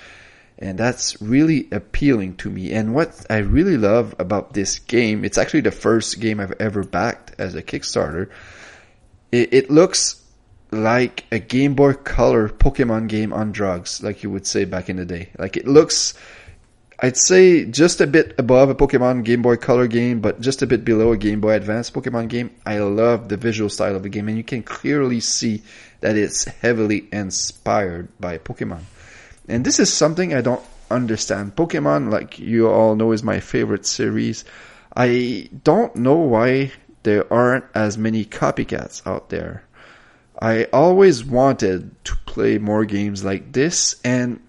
And that's really appealing to me. And what I really love about this game, it's actually the first game I've ever backed as a Kickstarter. It, it looks like a Game Boy Color Pokemon game on drugs, like you would say back in the day. Like it looks I'd say just a bit above a Pokemon Game Boy Color game, but just a bit below a Game Boy Advance Pokemon game. I love the visual style of the game, and you can clearly see that it's heavily inspired by Pokemon. And this is something I don't understand. Pokemon, like you all know, is my favorite series. I don't know why there aren't as many copycats out there. I always wanted to play more games like this, and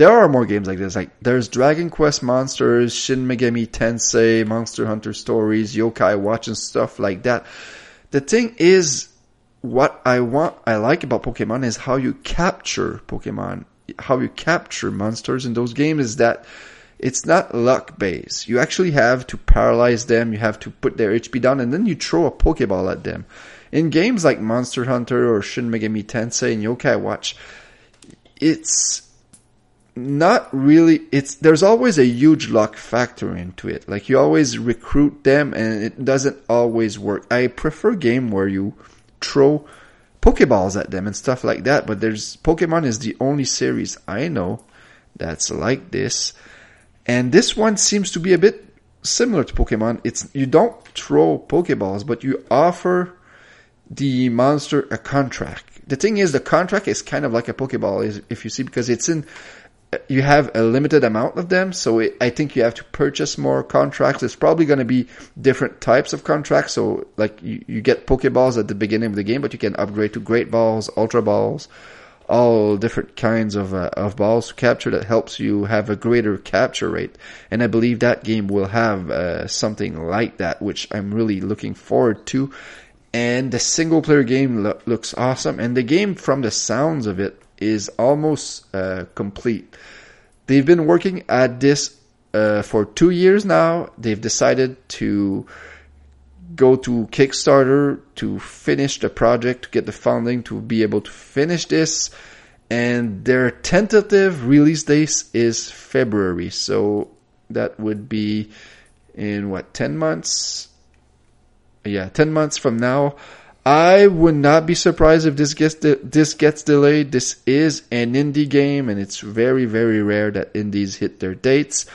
there are more games like this. Like there's Dragon Quest Monsters, Shin Megami Tensei, Monster Hunter Stories, Yokai Watch, and stuff like that. The thing is, what I want, I like about Pokemon is how you capture Pokemon, how you capture monsters in those games. Is that it's not luck based. You actually have to paralyze them. You have to put their HP down, and then you throw a Pokeball at them. In games like Monster Hunter or Shin Megami Tensei and Yokai Watch, it's not really it's there's always a huge luck factor into it. Like you always recruit them and it doesn't always work. I prefer game where you throw pokeballs at them and stuff like that but there's pokemon is the only series i know that's like this. And this one seems to be a bit similar to pokemon. It's you don't throw pokeballs but you offer the monster a contract. The thing is the contract is kind of like a pokeball if you see because it's in you have a limited amount of them, so it, I think you have to purchase more contracts. There's probably going to be different types of contracts. So, like you, you get Pokeballs at the beginning of the game, but you can upgrade to Great Balls, Ultra Balls, all different kinds of uh, of balls to capture that helps you have a greater capture rate. And I believe that game will have uh, something like that, which I'm really looking forward to. And the single player game lo- looks awesome, and the game, from the sounds of it, is almost uh, complete. They've been working at this uh, for two years now. They've decided to go to Kickstarter to finish the project, to get the funding to be able to finish this. And their tentative release date is February. So that would be in what, 10 months? Yeah, 10 months from now. I would not be surprised if this gets de- this gets delayed. This is an indie game and it's very very rare that indies hit their dates.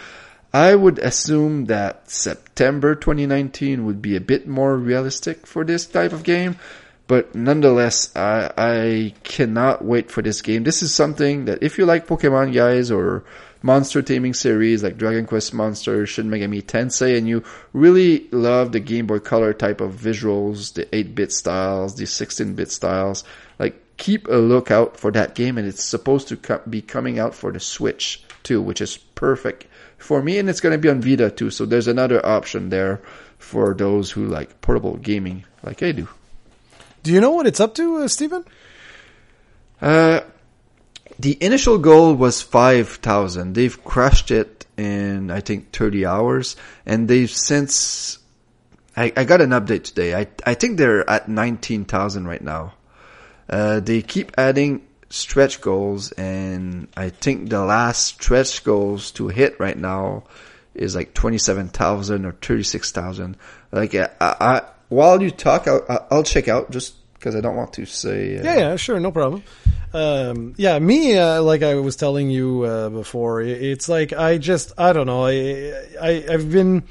I would assume that September 2019 would be a bit more realistic for this type of game, but nonetheless, I, I cannot wait for this game. This is something that if you like Pokemon guys or monster taming series like Dragon Quest Monsters, Shin Megami Tensei, and you really love the Game Boy Color type of visuals, the 8-bit styles, the 16-bit styles, like keep a lookout for that game and it's supposed to co- be coming out for the Switch too, which is perfect for me, and it's going to be on Vita too. So there's another option there for those who like portable gaming, like I do. Do you know what it's up to, uh, Stephen? Uh, the initial goal was five thousand. They've crushed it in I think thirty hours, and they've since. I, I got an update today. I I think they're at nineteen thousand right now. Uh, they keep adding stretch goals, and I think the last stretch goals to hit right now is like twenty seven thousand or thirty six thousand. Like I, I, while you talk, I'll, I'll check out just because I don't want to say. Uh, Yeah, yeah, sure, no problem. Um, yeah, me, uh, like I was telling you uh, before, it's like I just, I don't know, I, I, I've been,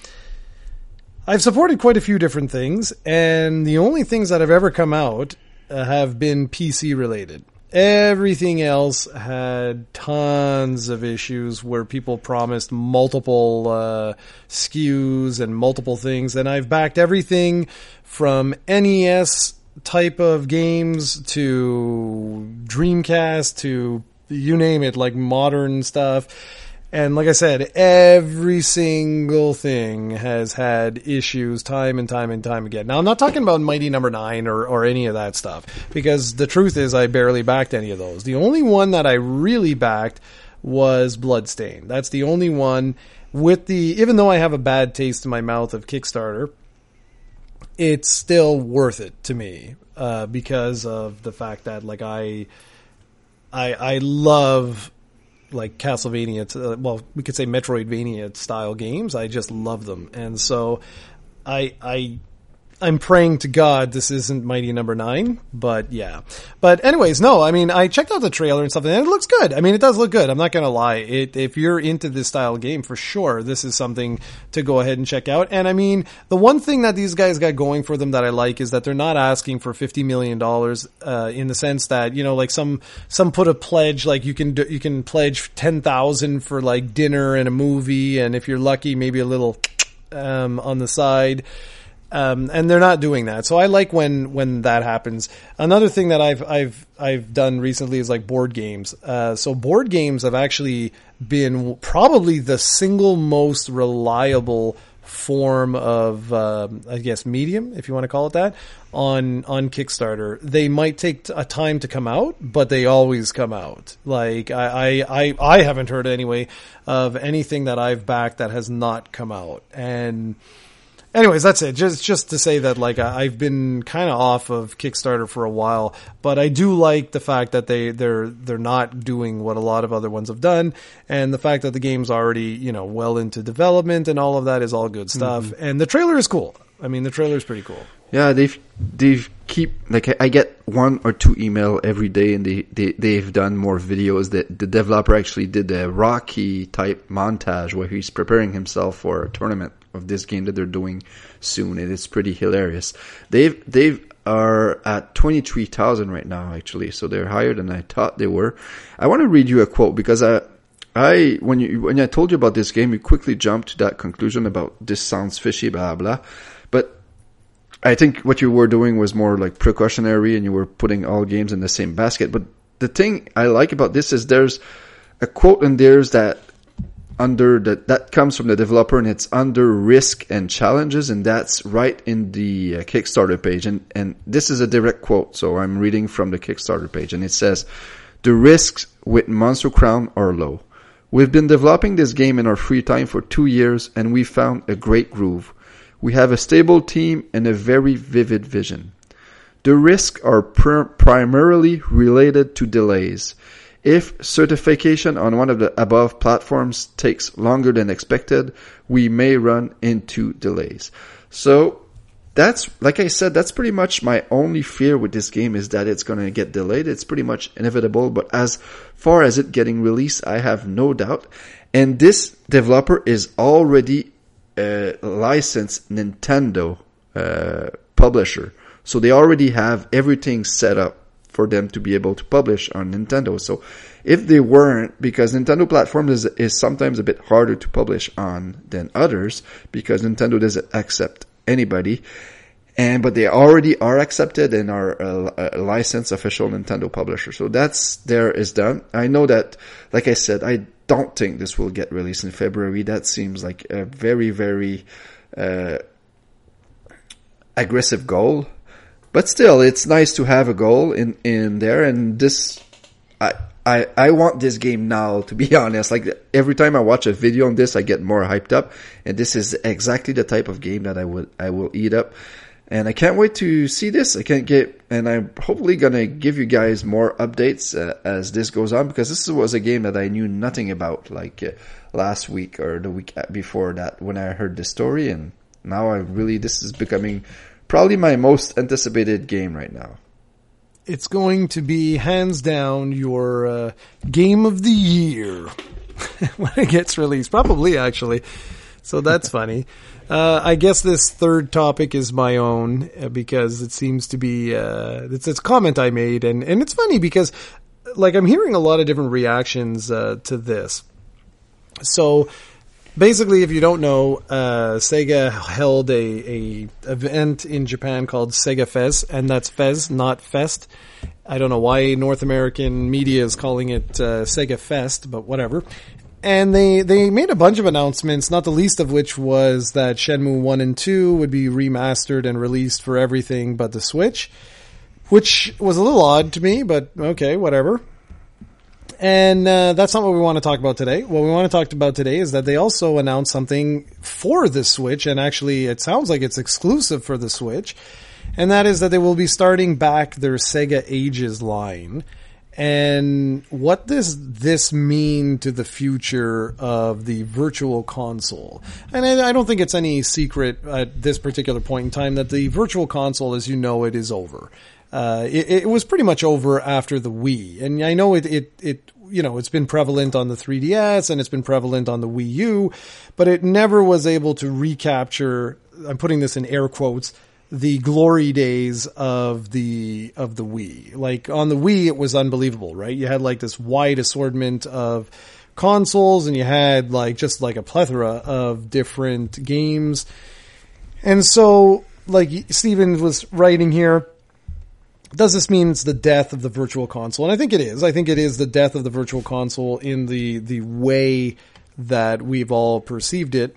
I've supported quite a few different things, and the only things that have ever come out uh, have been PC related. Everything else had tons of issues where people promised multiple uh, SKUs and multiple things, and I've backed everything from NES type of games to Dreamcast to you name it, like modern stuff. And like I said, every single thing has had issues time and time and time again. Now I'm not talking about Mighty Number Nine or, or any of that stuff because the truth is I barely backed any of those. The only one that I really backed was Bloodstain. That's the only one with the even though I have a bad taste in my mouth of Kickstarter, it's still worth it to me uh, because of the fact that like I I I love like Castlevania, uh, well, we could say Metroidvania style games. I just love them, and so I I I'm praying to God this isn't Mighty Number Nine, but yeah. But anyways, no, I mean I checked out the trailer and stuff, and it looks good. I mean it does look good. I'm not gonna lie. It if you're into this style of game for sure, this is something to go ahead and check out. And I mean the one thing that these guys got going for them that I like is that they're not asking for fifty million dollars uh, in the sense that you know like some some put a pledge like you can do, you can pledge ten thousand for like dinner and a movie, and if you're lucky maybe a little um, on the side. Um, and they're not doing that. So I like when when that happens. Another thing that I've I've I've done recently is like board games. Uh, so board games have actually been probably the single most reliable form of um, I guess medium, if you want to call it that, on on Kickstarter. They might take a time to come out, but they always come out. Like I I I, I haven't heard anyway of anything that I've backed that has not come out and anyways, that's it. Just just to say that like I've been kind of off of Kickstarter for a while, but I do like the fact that they they're they're not doing what a lot of other ones have done, and the fact that the game's already you know well into development and all of that is all good stuff. Mm-hmm. And the trailer is cool. I mean, the trailer is pretty cool. Yeah, they've they've keep like I- I get one or two email every day, and they they they've done more videos. That the developer actually did a Rocky type montage where he's preparing himself for a tournament of this game that they're doing soon, and it's pretty hilarious. They've they've are at twenty three thousand right now, actually, so they're higher than I thought they were. I want to read you a quote because I. I when you when I told you about this game, you quickly jumped to that conclusion about this sounds fishy, blah blah. But I think what you were doing was more like precautionary and you were putting all games in the same basket. But the thing I like about this is there's a quote in there's that under the, that comes from the developer and it's under risk and challenges and that's right in the uh, Kickstarter page and and this is a direct quote so I'm reading from the Kickstarter page and it says the risks with Monster Crown are low. We've been developing this game in our free time for 2 years and we found a great groove. We have a stable team and a very vivid vision. The risks are pr- primarily related to delays. If certification on one of the above platforms takes longer than expected, we may run into delays. So that's, like I said, that's pretty much my only fear with this game is that it's going to get delayed. It's pretty much inevitable, but as far as it getting released, I have no doubt. And this developer is already a licensed Nintendo uh, publisher. So they already have everything set up for them to be able to publish on Nintendo. So if they weren't, because Nintendo platform is, is sometimes a bit harder to publish on than others because Nintendo doesn't accept anybody. And, but they already are accepted and are a, a licensed official Nintendo publisher. So that's there is done. I know that, like I said, I don't think this will get released in February. That seems like a very, very, uh, aggressive goal but still, it's nice to have a goal in, in there. And this, I, I, I want this game now, to be honest. Like every time I watch a video on this, I get more hyped up. And this is exactly the type of game that I would, I will eat up. And I can't wait to see this. I can't get, and I'm hopefully gonna give you guys more updates uh, as this goes on because this was a game that I knew nothing about like uh, last week or the week before that when I heard the story. And now I really, this is becoming probably my most anticipated game right now. It's going to be hands down your uh, game of the year when it gets released. Probably actually. So that's funny. Uh, I guess this third topic is my own uh, because it seems to be uh, it's, it's a comment I made, and and it's funny because like I'm hearing a lot of different reactions uh, to this. So basically, if you don't know, uh, Sega held a, a event in Japan called Sega Fest, and that's Fez, not Fest. I don't know why North American media is calling it uh, Sega Fest, but whatever. And they, they made a bunch of announcements, not the least of which was that Shenmue 1 and 2 would be remastered and released for everything but the Switch, which was a little odd to me, but okay, whatever. And uh, that's not what we want to talk about today. What we want to talk about today is that they also announced something for the Switch, and actually, it sounds like it's exclusive for the Switch, and that is that they will be starting back their Sega Ages line. And what does this mean to the future of the virtual console? And I, don't think it's any secret at this particular point in time that the virtual console, as you know, it is over. Uh, it, it, was pretty much over after the Wii, and I know it, it, it, you know, it's been prevalent on the 3DS and it's been prevalent on the Wii U, but it never was able to recapture. I'm putting this in air quotes. The glory days of the of the Wii, like on the Wii, it was unbelievable, right? You had like this wide assortment of consoles, and you had like just like a plethora of different games, and so like Steven was writing here does this mean it's the death of the virtual console? And I think it is. I think it is the death of the virtual console in the the way that we've all perceived it.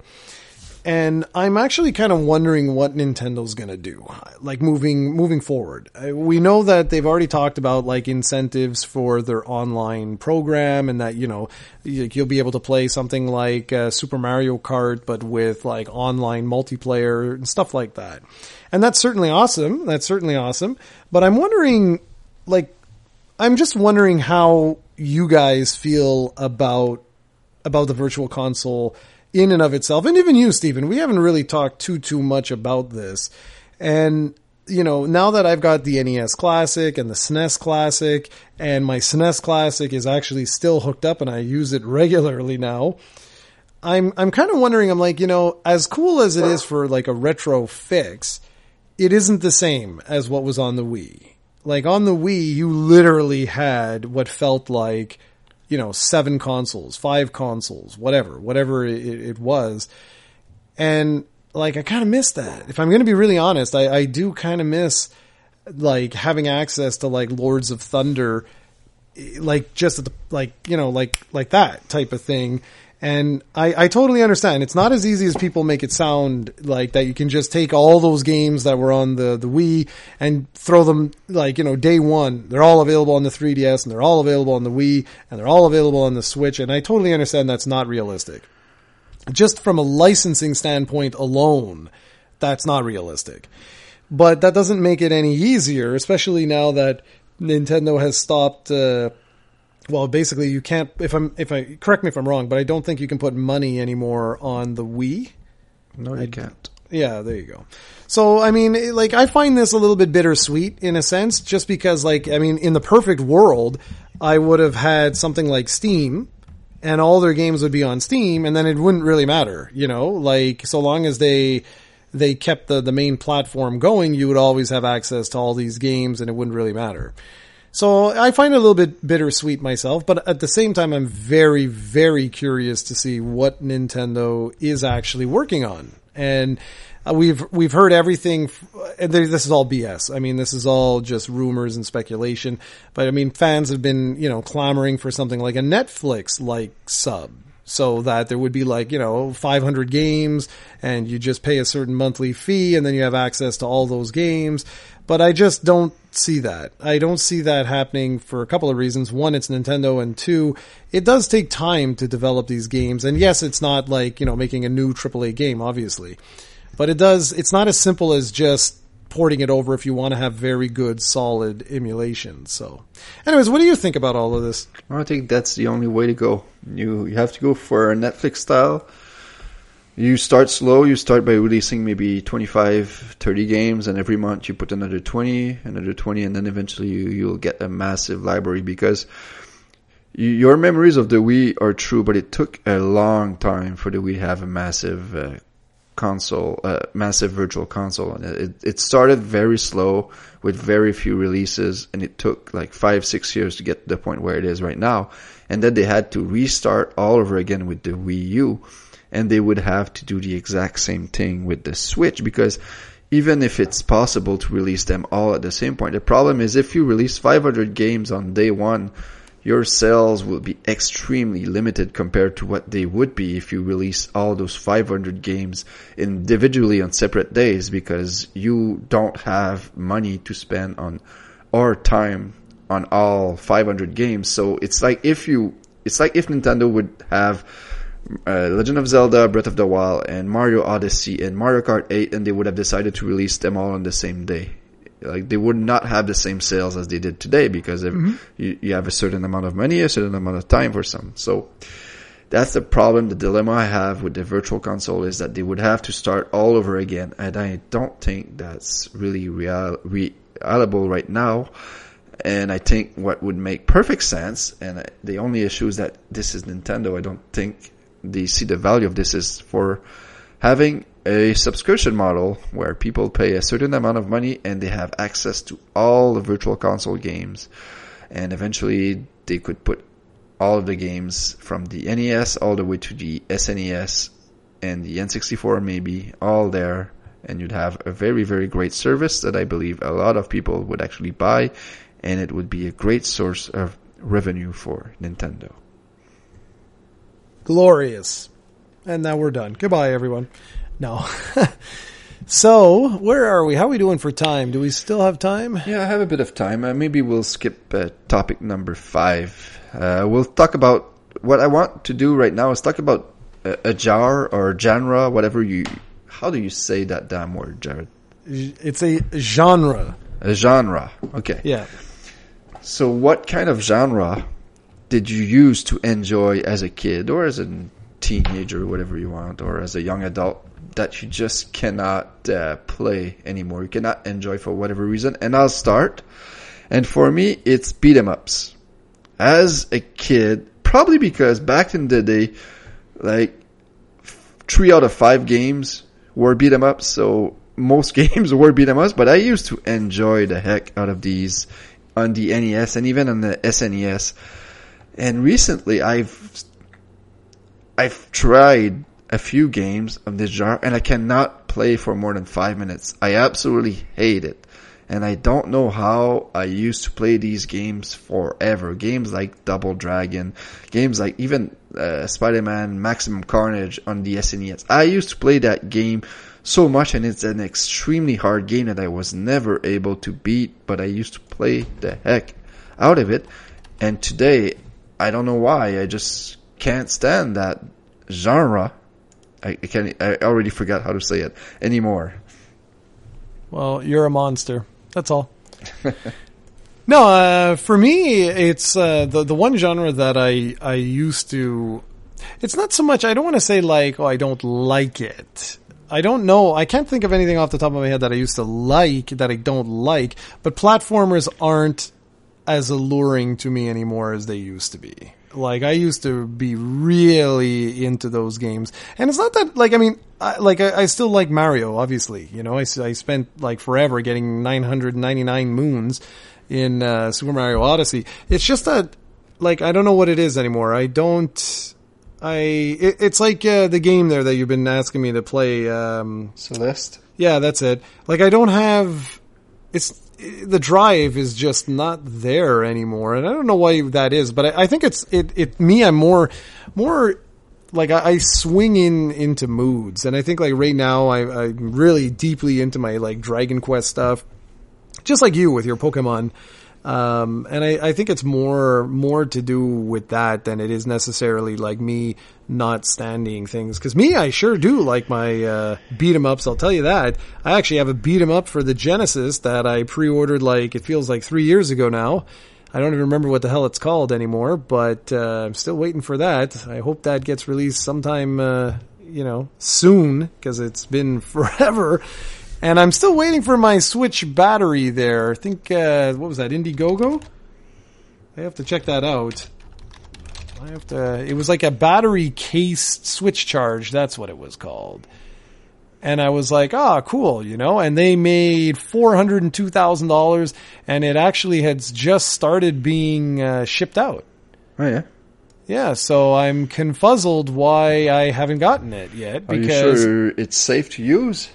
And I'm actually kind of wondering what Nintendo's going to do, like moving moving forward. Uh, we know that they've already talked about like incentives for their online program, and that you know you'll be able to play something like uh, Super Mario Kart, but with like online multiplayer and stuff like that. And that's certainly awesome. That's certainly awesome. But I'm wondering, like, I'm just wondering how you guys feel about about the virtual console in and of itself, and even you, Stephen. We haven't really talked too too much about this, and you know, now that I've got the NES Classic and the SNES Classic, and my SNES Classic is actually still hooked up, and I use it regularly now. I'm I'm kind of wondering. I'm like, you know, as cool as it is for like a retro fix, it isn't the same as what was on the Wii. Like on the Wii, you literally had what felt like, you know, seven consoles, five consoles, whatever, whatever it, it was. And like, I kind of miss that. If I'm going to be really honest, I, I do kind of miss like having access to like Lords of Thunder like just the, like you know like like that type of thing. And I, I totally understand. It's not as easy as people make it sound like that you can just take all those games that were on the, the Wii and throw them like, you know, day one. They're all available on the 3DS and they're all available on the Wii and they're all available on the Switch. And I totally understand that's not realistic. Just from a licensing standpoint alone, that's not realistic. But that doesn't make it any easier, especially now that Nintendo has stopped, uh, well, basically, you can't. If I'm, if I correct me if I'm wrong, but I don't think you can put money anymore on the Wii. No, you can't. Yeah, there you go. So, I mean, like, I find this a little bit bittersweet in a sense, just because, like, I mean, in the perfect world, I would have had something like Steam, and all their games would be on Steam, and then it wouldn't really matter, you know, like, so long as they, they kept the, the main platform going, you would always have access to all these games, and it wouldn't really matter. So I find it a little bit bittersweet myself, but at the same time, I'm very, very curious to see what Nintendo is actually working on. And uh, we've we've heard everything. And this is all BS. I mean, this is all just rumors and speculation. But I mean, fans have been you know clamoring for something like a Netflix like sub. So that there would be like, you know, 500 games and you just pay a certain monthly fee and then you have access to all those games. But I just don't see that. I don't see that happening for a couple of reasons. One, it's Nintendo, and two, it does take time to develop these games. And yes, it's not like, you know, making a new AAA game, obviously. But it does, it's not as simple as just porting it over if you want to have very good, solid emulation. So, anyways, what do you think about all of this? I think that's the only way to go. You you have to go for a Netflix style. You start slow. You start by releasing maybe 25, 30 games, and every month you put another 20, another 20, and then eventually you, you'll get a massive library because you, your memories of the Wii are true, but it took a long time for the Wii to have a massive uh, console, uh, massive virtual console. And it, it started very slow with very few releases and it took like five, six years to get to the point where it is right now. And then they had to restart all over again with the Wii U and they would have to do the exact same thing with the Switch because even if it's possible to release them all at the same point, the problem is if you release 500 games on day one, your sales will be extremely limited compared to what they would be if you release all those 500 games individually on separate days because you don't have money to spend on or time on all 500 games. So it's like if you, it's like if Nintendo would have uh, Legend of Zelda, Breath of the Wild, and Mario Odyssey, and Mario Kart 8, and they would have decided to release them all on the same day. Like they would not have the same sales as they did today because if you, you have a certain amount of money, a certain amount of time for some. So that's the problem. The dilemma I have with the virtual console is that they would have to start all over again, and I don't think that's really real, reliable right now. And I think what would make perfect sense, and the only issue is that this is Nintendo. I don't think they see the value of this is for having a subscription model where people pay a certain amount of money and they have access to all the virtual console games. And eventually they could put all of the games from the NES all the way to the SNES and the N64 maybe all there. And you'd have a very, very great service that I believe a lot of people would actually buy and it would be a great source of revenue for Nintendo. Glorious. And now we're done. Goodbye, everyone. No. so, where are we? How are we doing for time? Do we still have time? Yeah, I have a bit of time. Uh, maybe we'll skip uh, topic number five. Uh, we'll talk about what I want to do right now is talk about a, a jar or genre, whatever you. How do you say that damn word, Jared? It's a genre. A genre. Okay. Yeah. So, what kind of genre did you use to enjoy as a kid or as a teenager, or whatever you want, or as a young adult that you just cannot uh, play anymore? You cannot enjoy for whatever reason. And I'll start. And for me, it's beat 'em ups. As a kid, probably because back in the day, like three out of five games were beat 'em ups, so most games were beat 'em ups. But I used to enjoy the heck out of these on the NES and even on the SNES. And recently, I've I've tried a few games of this genre, and I cannot play for more than five minutes. I absolutely hate it. And I don't know how I used to play these games forever. Games like Double Dragon, games like even uh, Spider-Man Maximum Carnage on the SNES. I used to play that game so much and it's an extremely hard game that I was never able to beat, but I used to play the heck out of it. And today, I don't know why, I just can't stand that genre. I, I can't, I already forgot how to say it anymore. Well, you're a monster. That's all. no, uh, for me, it's uh, the the one genre that I I used to. It's not so much. I don't want to say like, oh, I don't like it. I don't know. I can't think of anything off the top of my head that I used to like that I don't like. But platformers aren't as alluring to me anymore as they used to be. Like I used to be really into those games, and it's not that like I mean, I, like I, I still like Mario. Obviously, you know, I, I spent like forever getting 999 moons in uh, Super Mario Odyssey. It's just that like I don't know what it is anymore. I don't. I it, it's like uh, the game there that you've been asking me to play. Um, Celeste? yeah, that's it. Like I don't have. It's the drive is just not there anymore, and I don't know why that is. But I, I think it's it. It me. I'm more more like I, I swing in into moods, and I think like right now I, I'm really deeply into my like Dragon Quest stuff, just like you with your Pokemon. Um, and I, I think it's more more to do with that than it is necessarily like me not standing things. Because me, I sure do like my uh, beat 'em ups. I'll tell you that. I actually have a beat 'em up for the Genesis that I pre-ordered like it feels like three years ago now. I don't even remember what the hell it's called anymore, but uh, I'm still waiting for that. I hope that gets released sometime, uh, you know, soon because it's been forever. And I'm still waiting for my Switch battery there. I think, uh, what was that, Indiegogo? I have to check that out. I have to, it was like a battery case Switch charge. That's what it was called. And I was like, ah, cool, you know, and they made $402,000 and it actually had just started being uh, shipped out. Oh yeah. Yeah, so I'm confuzzled why I haven't gotten it yet Are you because sure it's safe to use?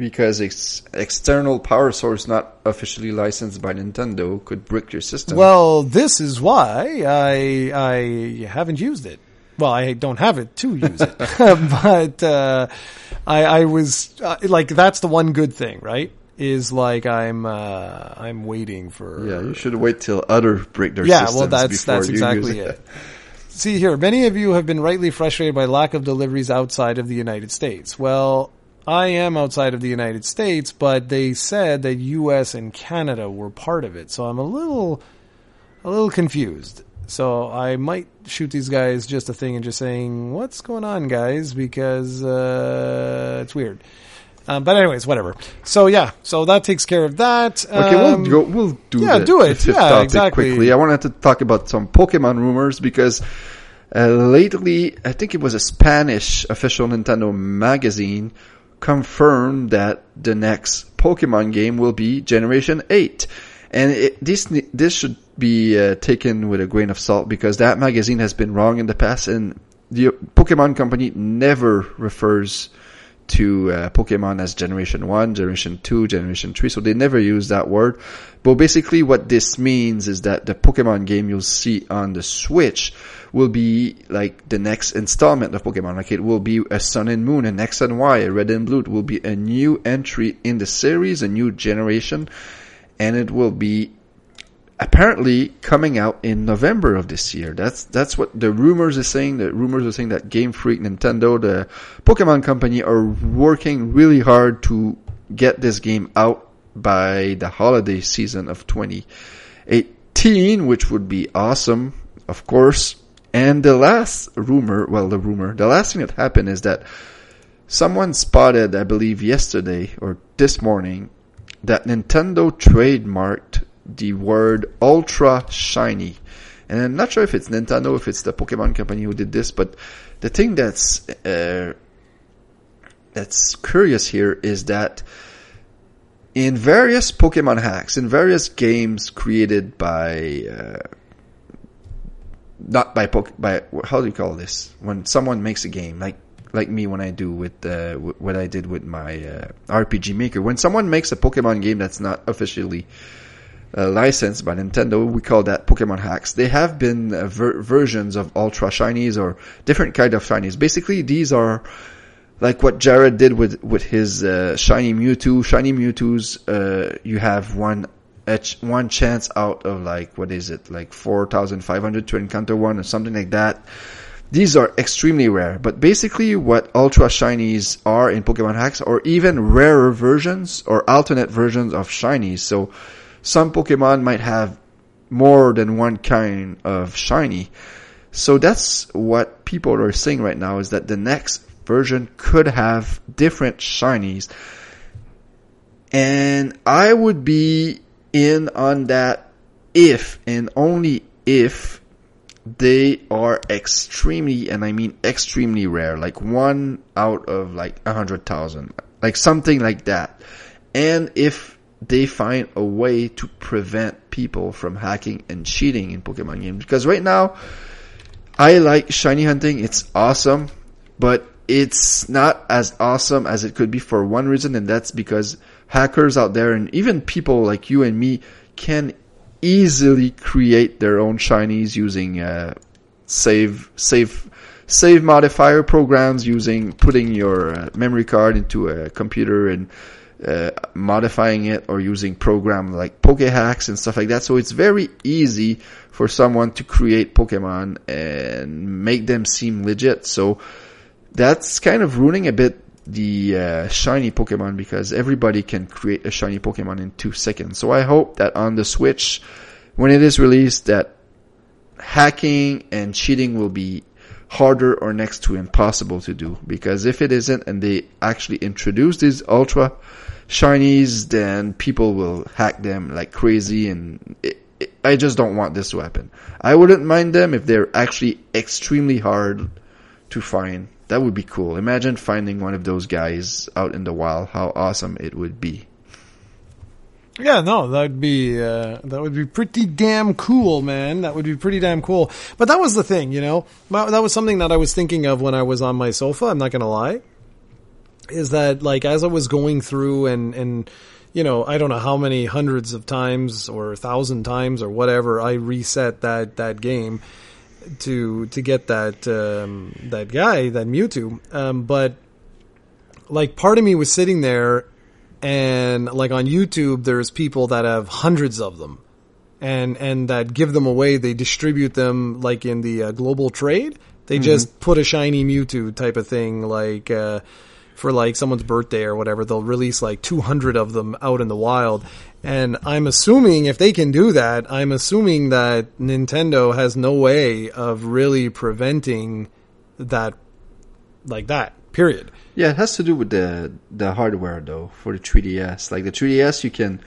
Because ex- external power source not officially licensed by Nintendo could brick your system. Well, this is why I I haven't used it. Well, I don't have it to use it, but uh, I, I was uh, like, that's the one good thing, right? Is like I'm uh, I'm waiting for yeah, you should wait till other break their Yeah, well, that's that's exactly it. See here, many of you have been rightly frustrated by lack of deliveries outside of the United States. Well, I am outside of the United States, but they said that U.S. and Canada were part of it, so I'm a little, a little confused. So I might shoot these guys just a thing and just saying, "What's going on, guys?" Because uh, it's weird. Um, but anyways, whatever. So yeah, so that takes care of that. Okay, Um, we'll go. We'll do it. yeah, the, do it. Yeah, exactly. quickly. I wanted to talk about some Pokemon rumors because uh, lately, I think it was a Spanish official Nintendo magazine confirmed that the next Pokemon game will be Generation Eight, and it, this this should be uh, taken with a grain of salt because that magazine has been wrong in the past, and the Pokemon company never refers to uh, Pokemon as Generation 1, Generation 2, Generation 3, so they never use that word. But basically what this means is that the Pokemon game you'll see on the Switch will be like the next installment of Pokemon. Like it will be a Sun and Moon, an X and Y, a Red and Blue. It will be a new entry in the series, a new generation, and it will be apparently coming out in November of this year. That's that's what the rumors are saying. The rumors are saying that Game Freak, Nintendo, the Pokemon company are working really hard to get this game out by the holiday season of 2018, which would be awesome, of course. And the last rumor, well, the rumor, the last thing that happened is that someone spotted, I believe yesterday or this morning, that Nintendo trademarked the word ultra shiny. And I'm not sure if it's Nintendo, if it's the Pokemon company who did this, but the thing that's, uh, that's curious here is that in various Pokemon hacks, in various games created by, uh, not by Poke, by, how do you call this? When someone makes a game, like like me when I do with uh, w- what I did with my uh, RPG Maker. When someone makes a Pokemon game that's not officially uh, licensed by Nintendo, we call that Pokemon hacks. They have been uh, ver- versions of Ultra Shinies or different kind of Shinies. Basically, these are like what Jared did with with his uh, Shiny Mewtwo. Shiny Mewtwo's, uh, you have one ch- one chance out of like what is it, like four thousand five hundred to encounter one or something like that. These are extremely rare, but basically what Ultra Shinies are in Pokemon Hacks or even rarer versions or alternate versions of Shinies. So some Pokemon might have more than one kind of Shiny. So that's what people are saying right now is that the next version could have different Shinies. And I would be in on that if and only if they are extremely, and I mean extremely rare, like one out of like a hundred thousand, like something like that. And if they find a way to prevent people from hacking and cheating in Pokemon games, because right now, I like shiny hunting. It's awesome, but it's not as awesome as it could be for one reason, and that's because hackers out there and even people like you and me can easily create their own shinies using uh, save save save modifier programs using putting your uh, memory card into a computer and uh, modifying it or using program like PokeHacks and stuff like that. So it's very easy for someone to create Pokemon and make them seem legit. So that's kind of ruining a bit the uh, shiny Pokemon because everybody can create a shiny Pokemon in two seconds. So I hope that on the Switch, when it is released, that hacking and cheating will be harder or next to impossible to do. Because if it isn't and they actually introduce these ultra shinies, then people will hack them like crazy and it, I just don't want this to happen. I wouldn't mind them if they're actually extremely hard to find that would be cool. Imagine finding one of those guys out in the wild. How awesome it would be. Yeah, no, that'd be uh, that would be pretty damn cool, man. That would be pretty damn cool. But that was the thing, you know. That was something that I was thinking of when I was on my sofa. I'm not gonna lie. Is that like as I was going through and and you know I don't know how many hundreds of times or thousand times or whatever I reset that that game to to get that um, that guy that Mewtwo. Um, but like part of me was sitting there, and like on YouTube, there's people that have hundreds of them, and and that give them away. They distribute them like in the uh, global trade. They mm-hmm. just put a shiny Mewtwo type of thing, like. Uh, for like someone's birthday or whatever, they'll release like 200 of them out in the wild. And I'm assuming if they can do that, I'm assuming that Nintendo has no way of really preventing that like that. Period. Yeah, it has to do with the the hardware though for the 3DS. Like the 3DS you can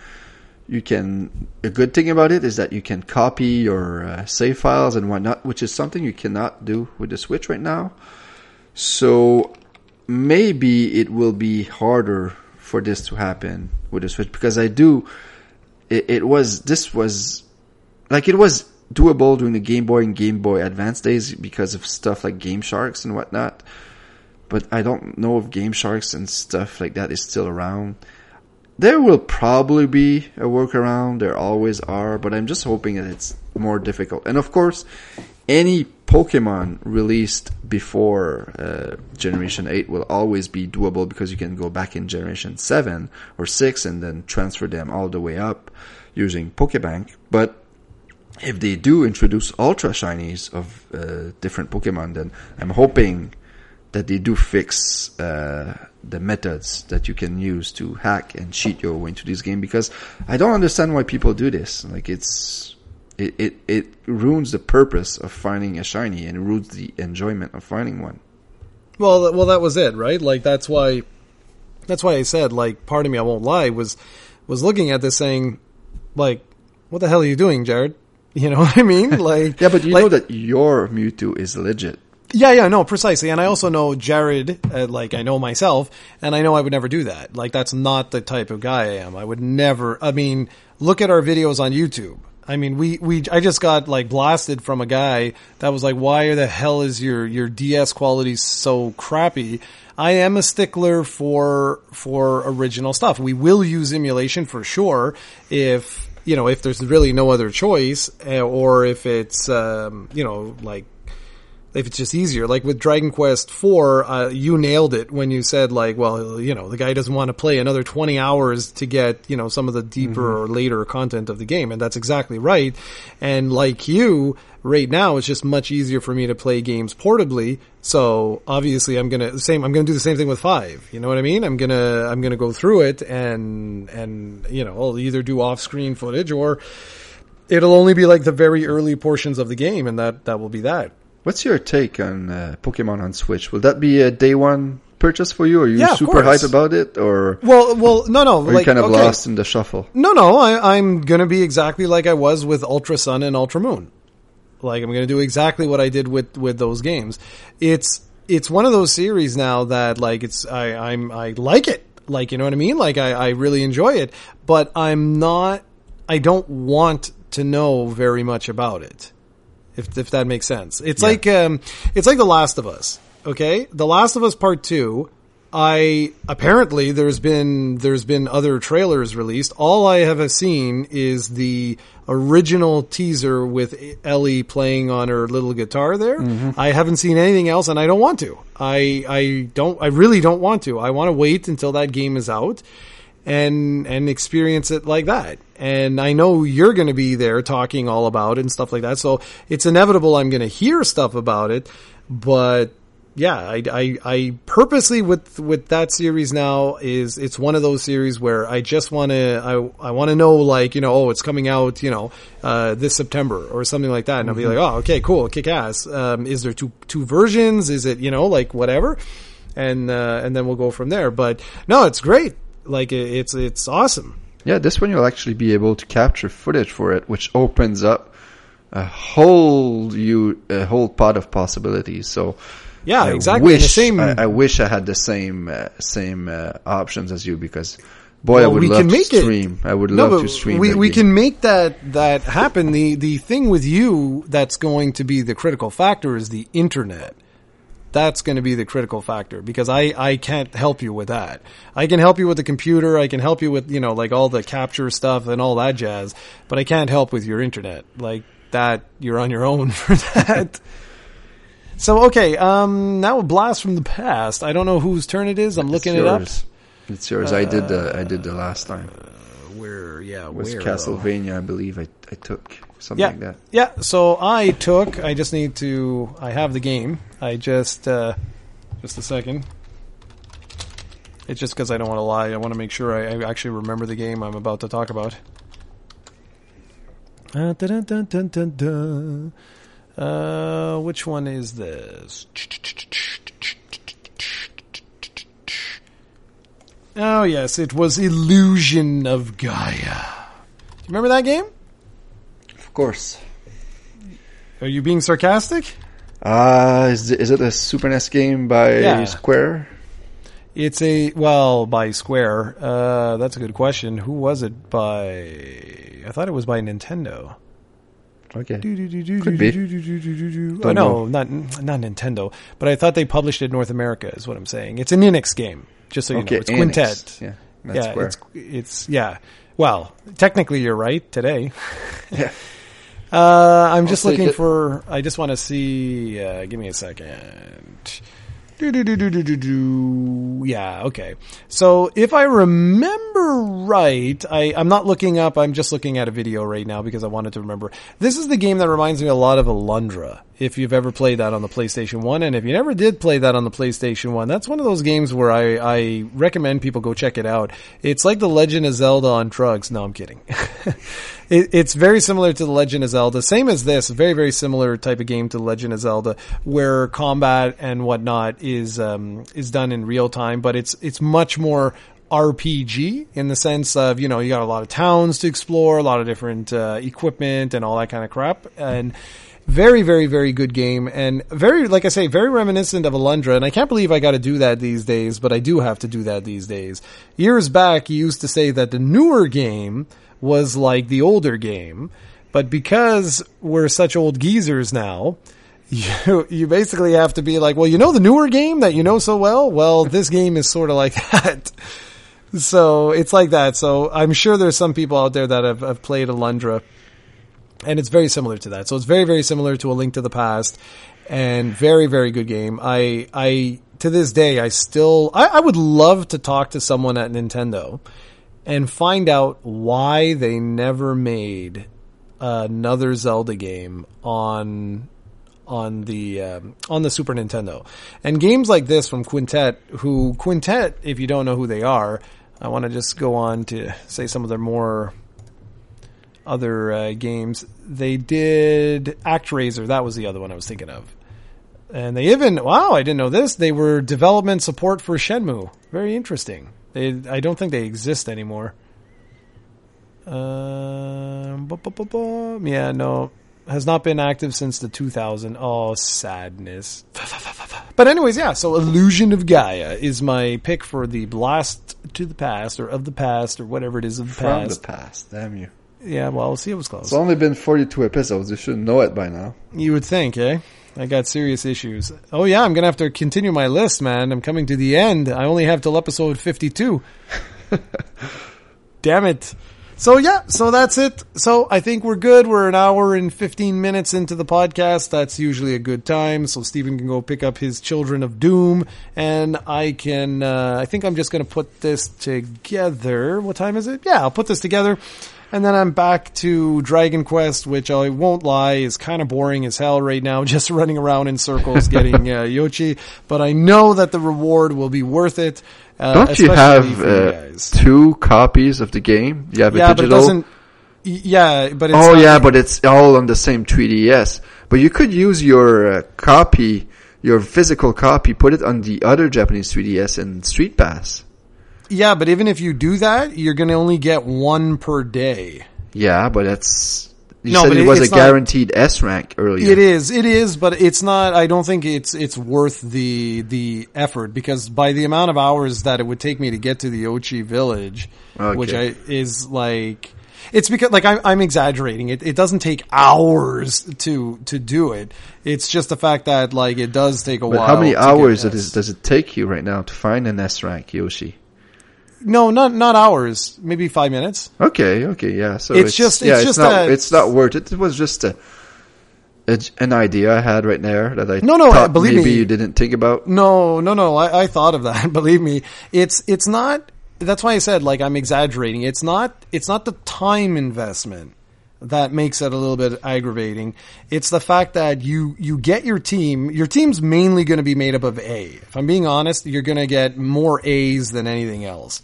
you can a good thing about it is that you can copy your uh, save files and whatnot, which is something you cannot do with the Switch right now. So maybe it will be harder for this to happen with the Switch because I do. It, it was this was like it was doable during the Game Boy and Game Boy Advance days because of stuff like Game Sharks and whatnot. But I don't know if Game Sharks and stuff like that is still around. There will probably be a workaround. There always are, but I'm just hoping that it's more difficult. And of course, any Pokemon released before uh, Generation 8 will always be doable because you can go back in Generation 7 or 6 and then transfer them all the way up using Pokebank. But if they do introduce Ultra Shinies of uh, different Pokemon, then I'm hoping that they do fix uh, the methods that you can use to hack and cheat your way into this game because I don't understand why people do this. Like it's it, it, it ruins the purpose of finding a shiny and ruins the enjoyment of finding one. Well, well, that was it, right? Like that's why, that's why I said, like, part of me, I won't lie, was was looking at this saying, like, what the hell are you doing, Jared? You know what I mean? Like, yeah, but you like, know that your Mewtwo is legit. Yeah, yeah, no, precisely. And I also know Jared, uh, like I know myself, and I know I would never do that. Like that's not the type of guy I am. I would never, I mean, look at our videos on YouTube I mean, we, we, I just got like blasted from a guy that was like, why the hell is your, your DS quality so crappy? I am a stickler for, for original stuff. We will use emulation for sure if, you know, if there's really no other choice eh, or if it's, um, you know, like if it's just easier. Like with Dragon Quest Four, uh, you nailed it when you said like, well, you know, the guy doesn't want to play another twenty hours to get you know some of the deeper mm-hmm. or later content of the game, and that's exactly right. And like you, right now, it's just much easier for me to play games portably. So obviously, I'm gonna same. I'm gonna do the same thing with five. You know what I mean? I'm gonna I'm gonna go through it and and you know I'll either do off screen footage or it'll only be like the very early portions of the game, and that that will be that. What's your take on uh, Pokemon on Switch? Will that be a day one purchase for you? Are you yeah, super hyped about it, or well, well, no, no, are like, you kind of okay. lost in the shuffle? No, no, I, I'm gonna be exactly like I was with Ultra Sun and Ultra Moon. Like I'm gonna do exactly what I did with with those games. It's it's one of those series now that like it's I I'm I like it. Like you know what I mean? Like I I really enjoy it, but I'm not. I don't want to know very much about it if if that makes sense. It's yeah. like um, it's like The Last of Us. Okay, The Last of Us Part Two. I apparently there's been there's been other trailers released. All I have seen is the original teaser with Ellie playing on her little guitar there. Mm-hmm. I haven't seen anything else and I don't want to. I I don't I really don't want to. I want to wait until that game is out and and experience it like that. And I know you're going to be there talking all about it and stuff like that. So it's inevitable I'm going to hear stuff about it. But yeah, I, I, I purposely with with that series now is it's one of those series where I just want to I I want to know like you know oh it's coming out you know uh, this September or something like that and mm-hmm. I'll be like oh okay cool kick ass um, is there two two versions is it you know like whatever and uh, and then we'll go from there but no it's great like it's it's awesome. Yeah, this one you'll actually be able to capture footage for it, which opens up a whole you a whole pot of possibilities. So yeah, I exactly. Wish, same... I, I, wish I had the same uh, same uh, options as you because boy, well, I would we love can make to stream. It. I would no, love to stream. We we can make that that happen. The the thing with you that's going to be the critical factor is the internet that's going to be the critical factor because I, I can't help you with that. I can help you with the computer. I can help you with, you know, like all the capture stuff and all that jazz, but I can't help with your internet. Like that, you're on your own for that. so, okay, um, now a blast from the past. I don't know whose turn it is. I'm looking it up. It's yours. Uh, I did the, I did the last time. Uh, where, yeah, it was where, Castlevania, though? I believe I, I took something yeah. like that. Yeah. So I took. I just need to. I have the game. I just. Uh, just a second. It's just because I don't want to lie. I want to make sure I, I, actually remember the game I'm about to talk about. Uh, dun, dun, dun, uh, which one is this? Oh yes, it was Illusion of Gaia. Do you remember that game? Of course. Are you being sarcastic? Uh, is, is it a Super NES game by yeah. Square? It's a well by Square. Uh, that's a good question. Who was it by? I thought it was by Nintendo. Okay. Could be. Oh, no, not not Nintendo. But I thought they published it in North America. Is what I'm saying. It's an Enix game. Just so you okay, know, it's Enix. Quintet. Yeah, yeah, it's it's yeah. Well, technically, you're right. Today. yeah. Uh, I'm just looking for. I just want to see. Uh, give me a second. Do, do, do, do, do, do, do. Yeah, okay. So if I remember right, I, I'm not looking up, I'm just looking at a video right now because I wanted to remember. This is the game that reminds me a lot of Alundra, if you've ever played that on the PlayStation 1. And if you never did play that on the PlayStation 1, that's one of those games where I, I recommend people go check it out. It's like The Legend of Zelda on drugs. No, I'm kidding. it, it's very similar to The Legend of Zelda. Same as this, very, very similar type of game to The Legend of Zelda, where combat and whatnot is, um, is done in real time, but it's, it's much more RPG in the sense of, you know, you got a lot of towns to explore, a lot of different uh, equipment and all that kind of crap. And very, very, very good game and very, like I say, very reminiscent of Alundra. And I can't believe I got to do that these days, but I do have to do that these days. Years back, you used to say that the newer game was like the older game But because we're such old geezers now, you you basically have to be like, well, you know the newer game that you know so well. Well, this game is sort of like that. So it's like that. So I'm sure there's some people out there that have, have played Alundra, and it's very similar to that. So it's very very similar to A Link to the Past, and very very good game. I I to this day I still I, I would love to talk to someone at Nintendo and find out why they never made another Zelda game on on the um, on the Super Nintendo. And games like this from Quintet, who Quintet, if you don't know who they are, I want to just go on to say some of their more other uh, games. They did ActRaiser. That was the other one I was thinking of. And they even wow, I didn't know this. They were development support for Shenmue. Very interesting. They I don't think they exist anymore. Um, yeah, no, has not been active since the 2000. Oh, sadness. But anyways, yeah. So, Illusion of Gaia is my pick for the blast to the past, or of the past, or whatever it is of the From past. the past, damn you. Yeah, well, we'll see. It was close. It's only been 42 episodes. You should know it by now. You would think, eh? I got serious issues. Oh yeah, I'm gonna have to continue my list, man. I'm coming to the end. I only have till episode 52. Damn it. So yeah, so that's it. So I think we're good. We're an hour and 15 minutes into the podcast. That's usually a good time. So Stephen can go pick up his Children of Doom and I can, uh, I think I'm just going to put this together. What time is it? Yeah, I'll put this together. And then I'm back to Dragon Quest, which I won't lie is kind of boring as hell right now, just running around in circles getting uh, Yocchi. But I know that the reward will be worth it. Uh, Don't you have you uh, two copies of the game? You have a Yeah, digital. doesn't. Yeah, but it's oh yeah, but it's all on the same 3DS. But you could use your uh, copy, your physical copy, put it on the other Japanese 3DS and Street Pass. Yeah, but even if you do that, you're going to only get one per day. Yeah, but that's you No, said but it it- was a not- guaranteed S rank earlier. It is, it is, but it's not. I don't think it's it's worth the the effort because by the amount of hours that it would take me to get to the Yocchi village, Okay. which I is like. It's because like I'm, I'm exaggerating. It, it doesn't take hours to to do it. It's just the fact that like it does take a But while. how many hours does it take you right now to find an S rank Yocchi? No, not not hours. Maybe five minutes. Okay, okay, yeah. So It's just- yeah, it's it's just not a- it's not worth it. It was just a, a an idea I had right there that I No, no, thought believe maybe me. you didn't think about. No, no, no. I, I thought of that. Believe me, it's it's not. That's why I said like I'm exaggerating. It's not. It's not the time investment that makes it a little bit aggravating. It's the fact that you you get your team. Your team's mainly going to be made up of A. If I'm being honest, you're going to get more A's than anything else.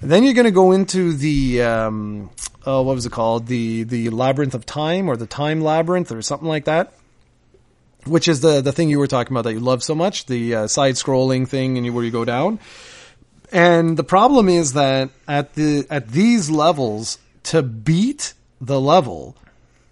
Then you're going to go into the um, oh, what was it called? The the labyrinth of time or the time labyrinth or something like that which is the the thing you were talking about that you love so much, the uh, side scrolling thing, and you, where you go down. And the problem is that at the at these levels, to beat the level,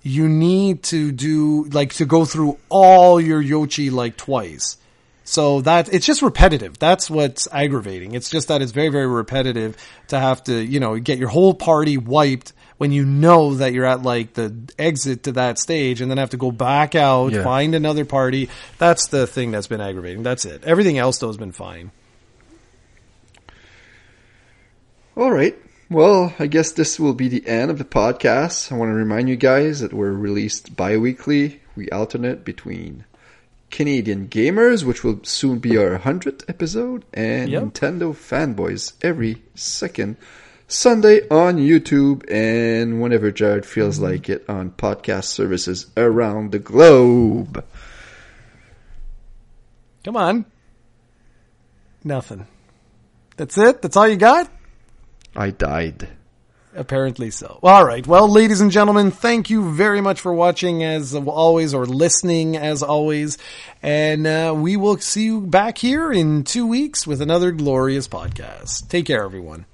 you need to do like to go through all your Yocchi like twice. So that it's just repetitive. That's what's aggravating. It's just that it's very very repetitive to have to you know get your whole party wiped when you know that you're at like the exit to that stage and then have to go back out, Yeah. find another party. That's the thing that's been aggravating. That's it. Everything else though has been fine. All right. Well, I guess this will be the end of the podcast. I want to remind you guys that we're released bi-weekly. We alternate between Canadian Gamers, which will soon be our 100th episode, and Yep. Nintendo Fanboys every second Sunday on YouTube and whenever Jared feels mm-hmm. like it on podcast services around the globe. Come on. Nothing. That's it? That's all you got? I died. Apparently so. All right. Well, ladies and gentlemen, thank you very much for watching as always or listening as always. And uh, we will see you back here in two weeks with another glorious podcast. Take care, everyone.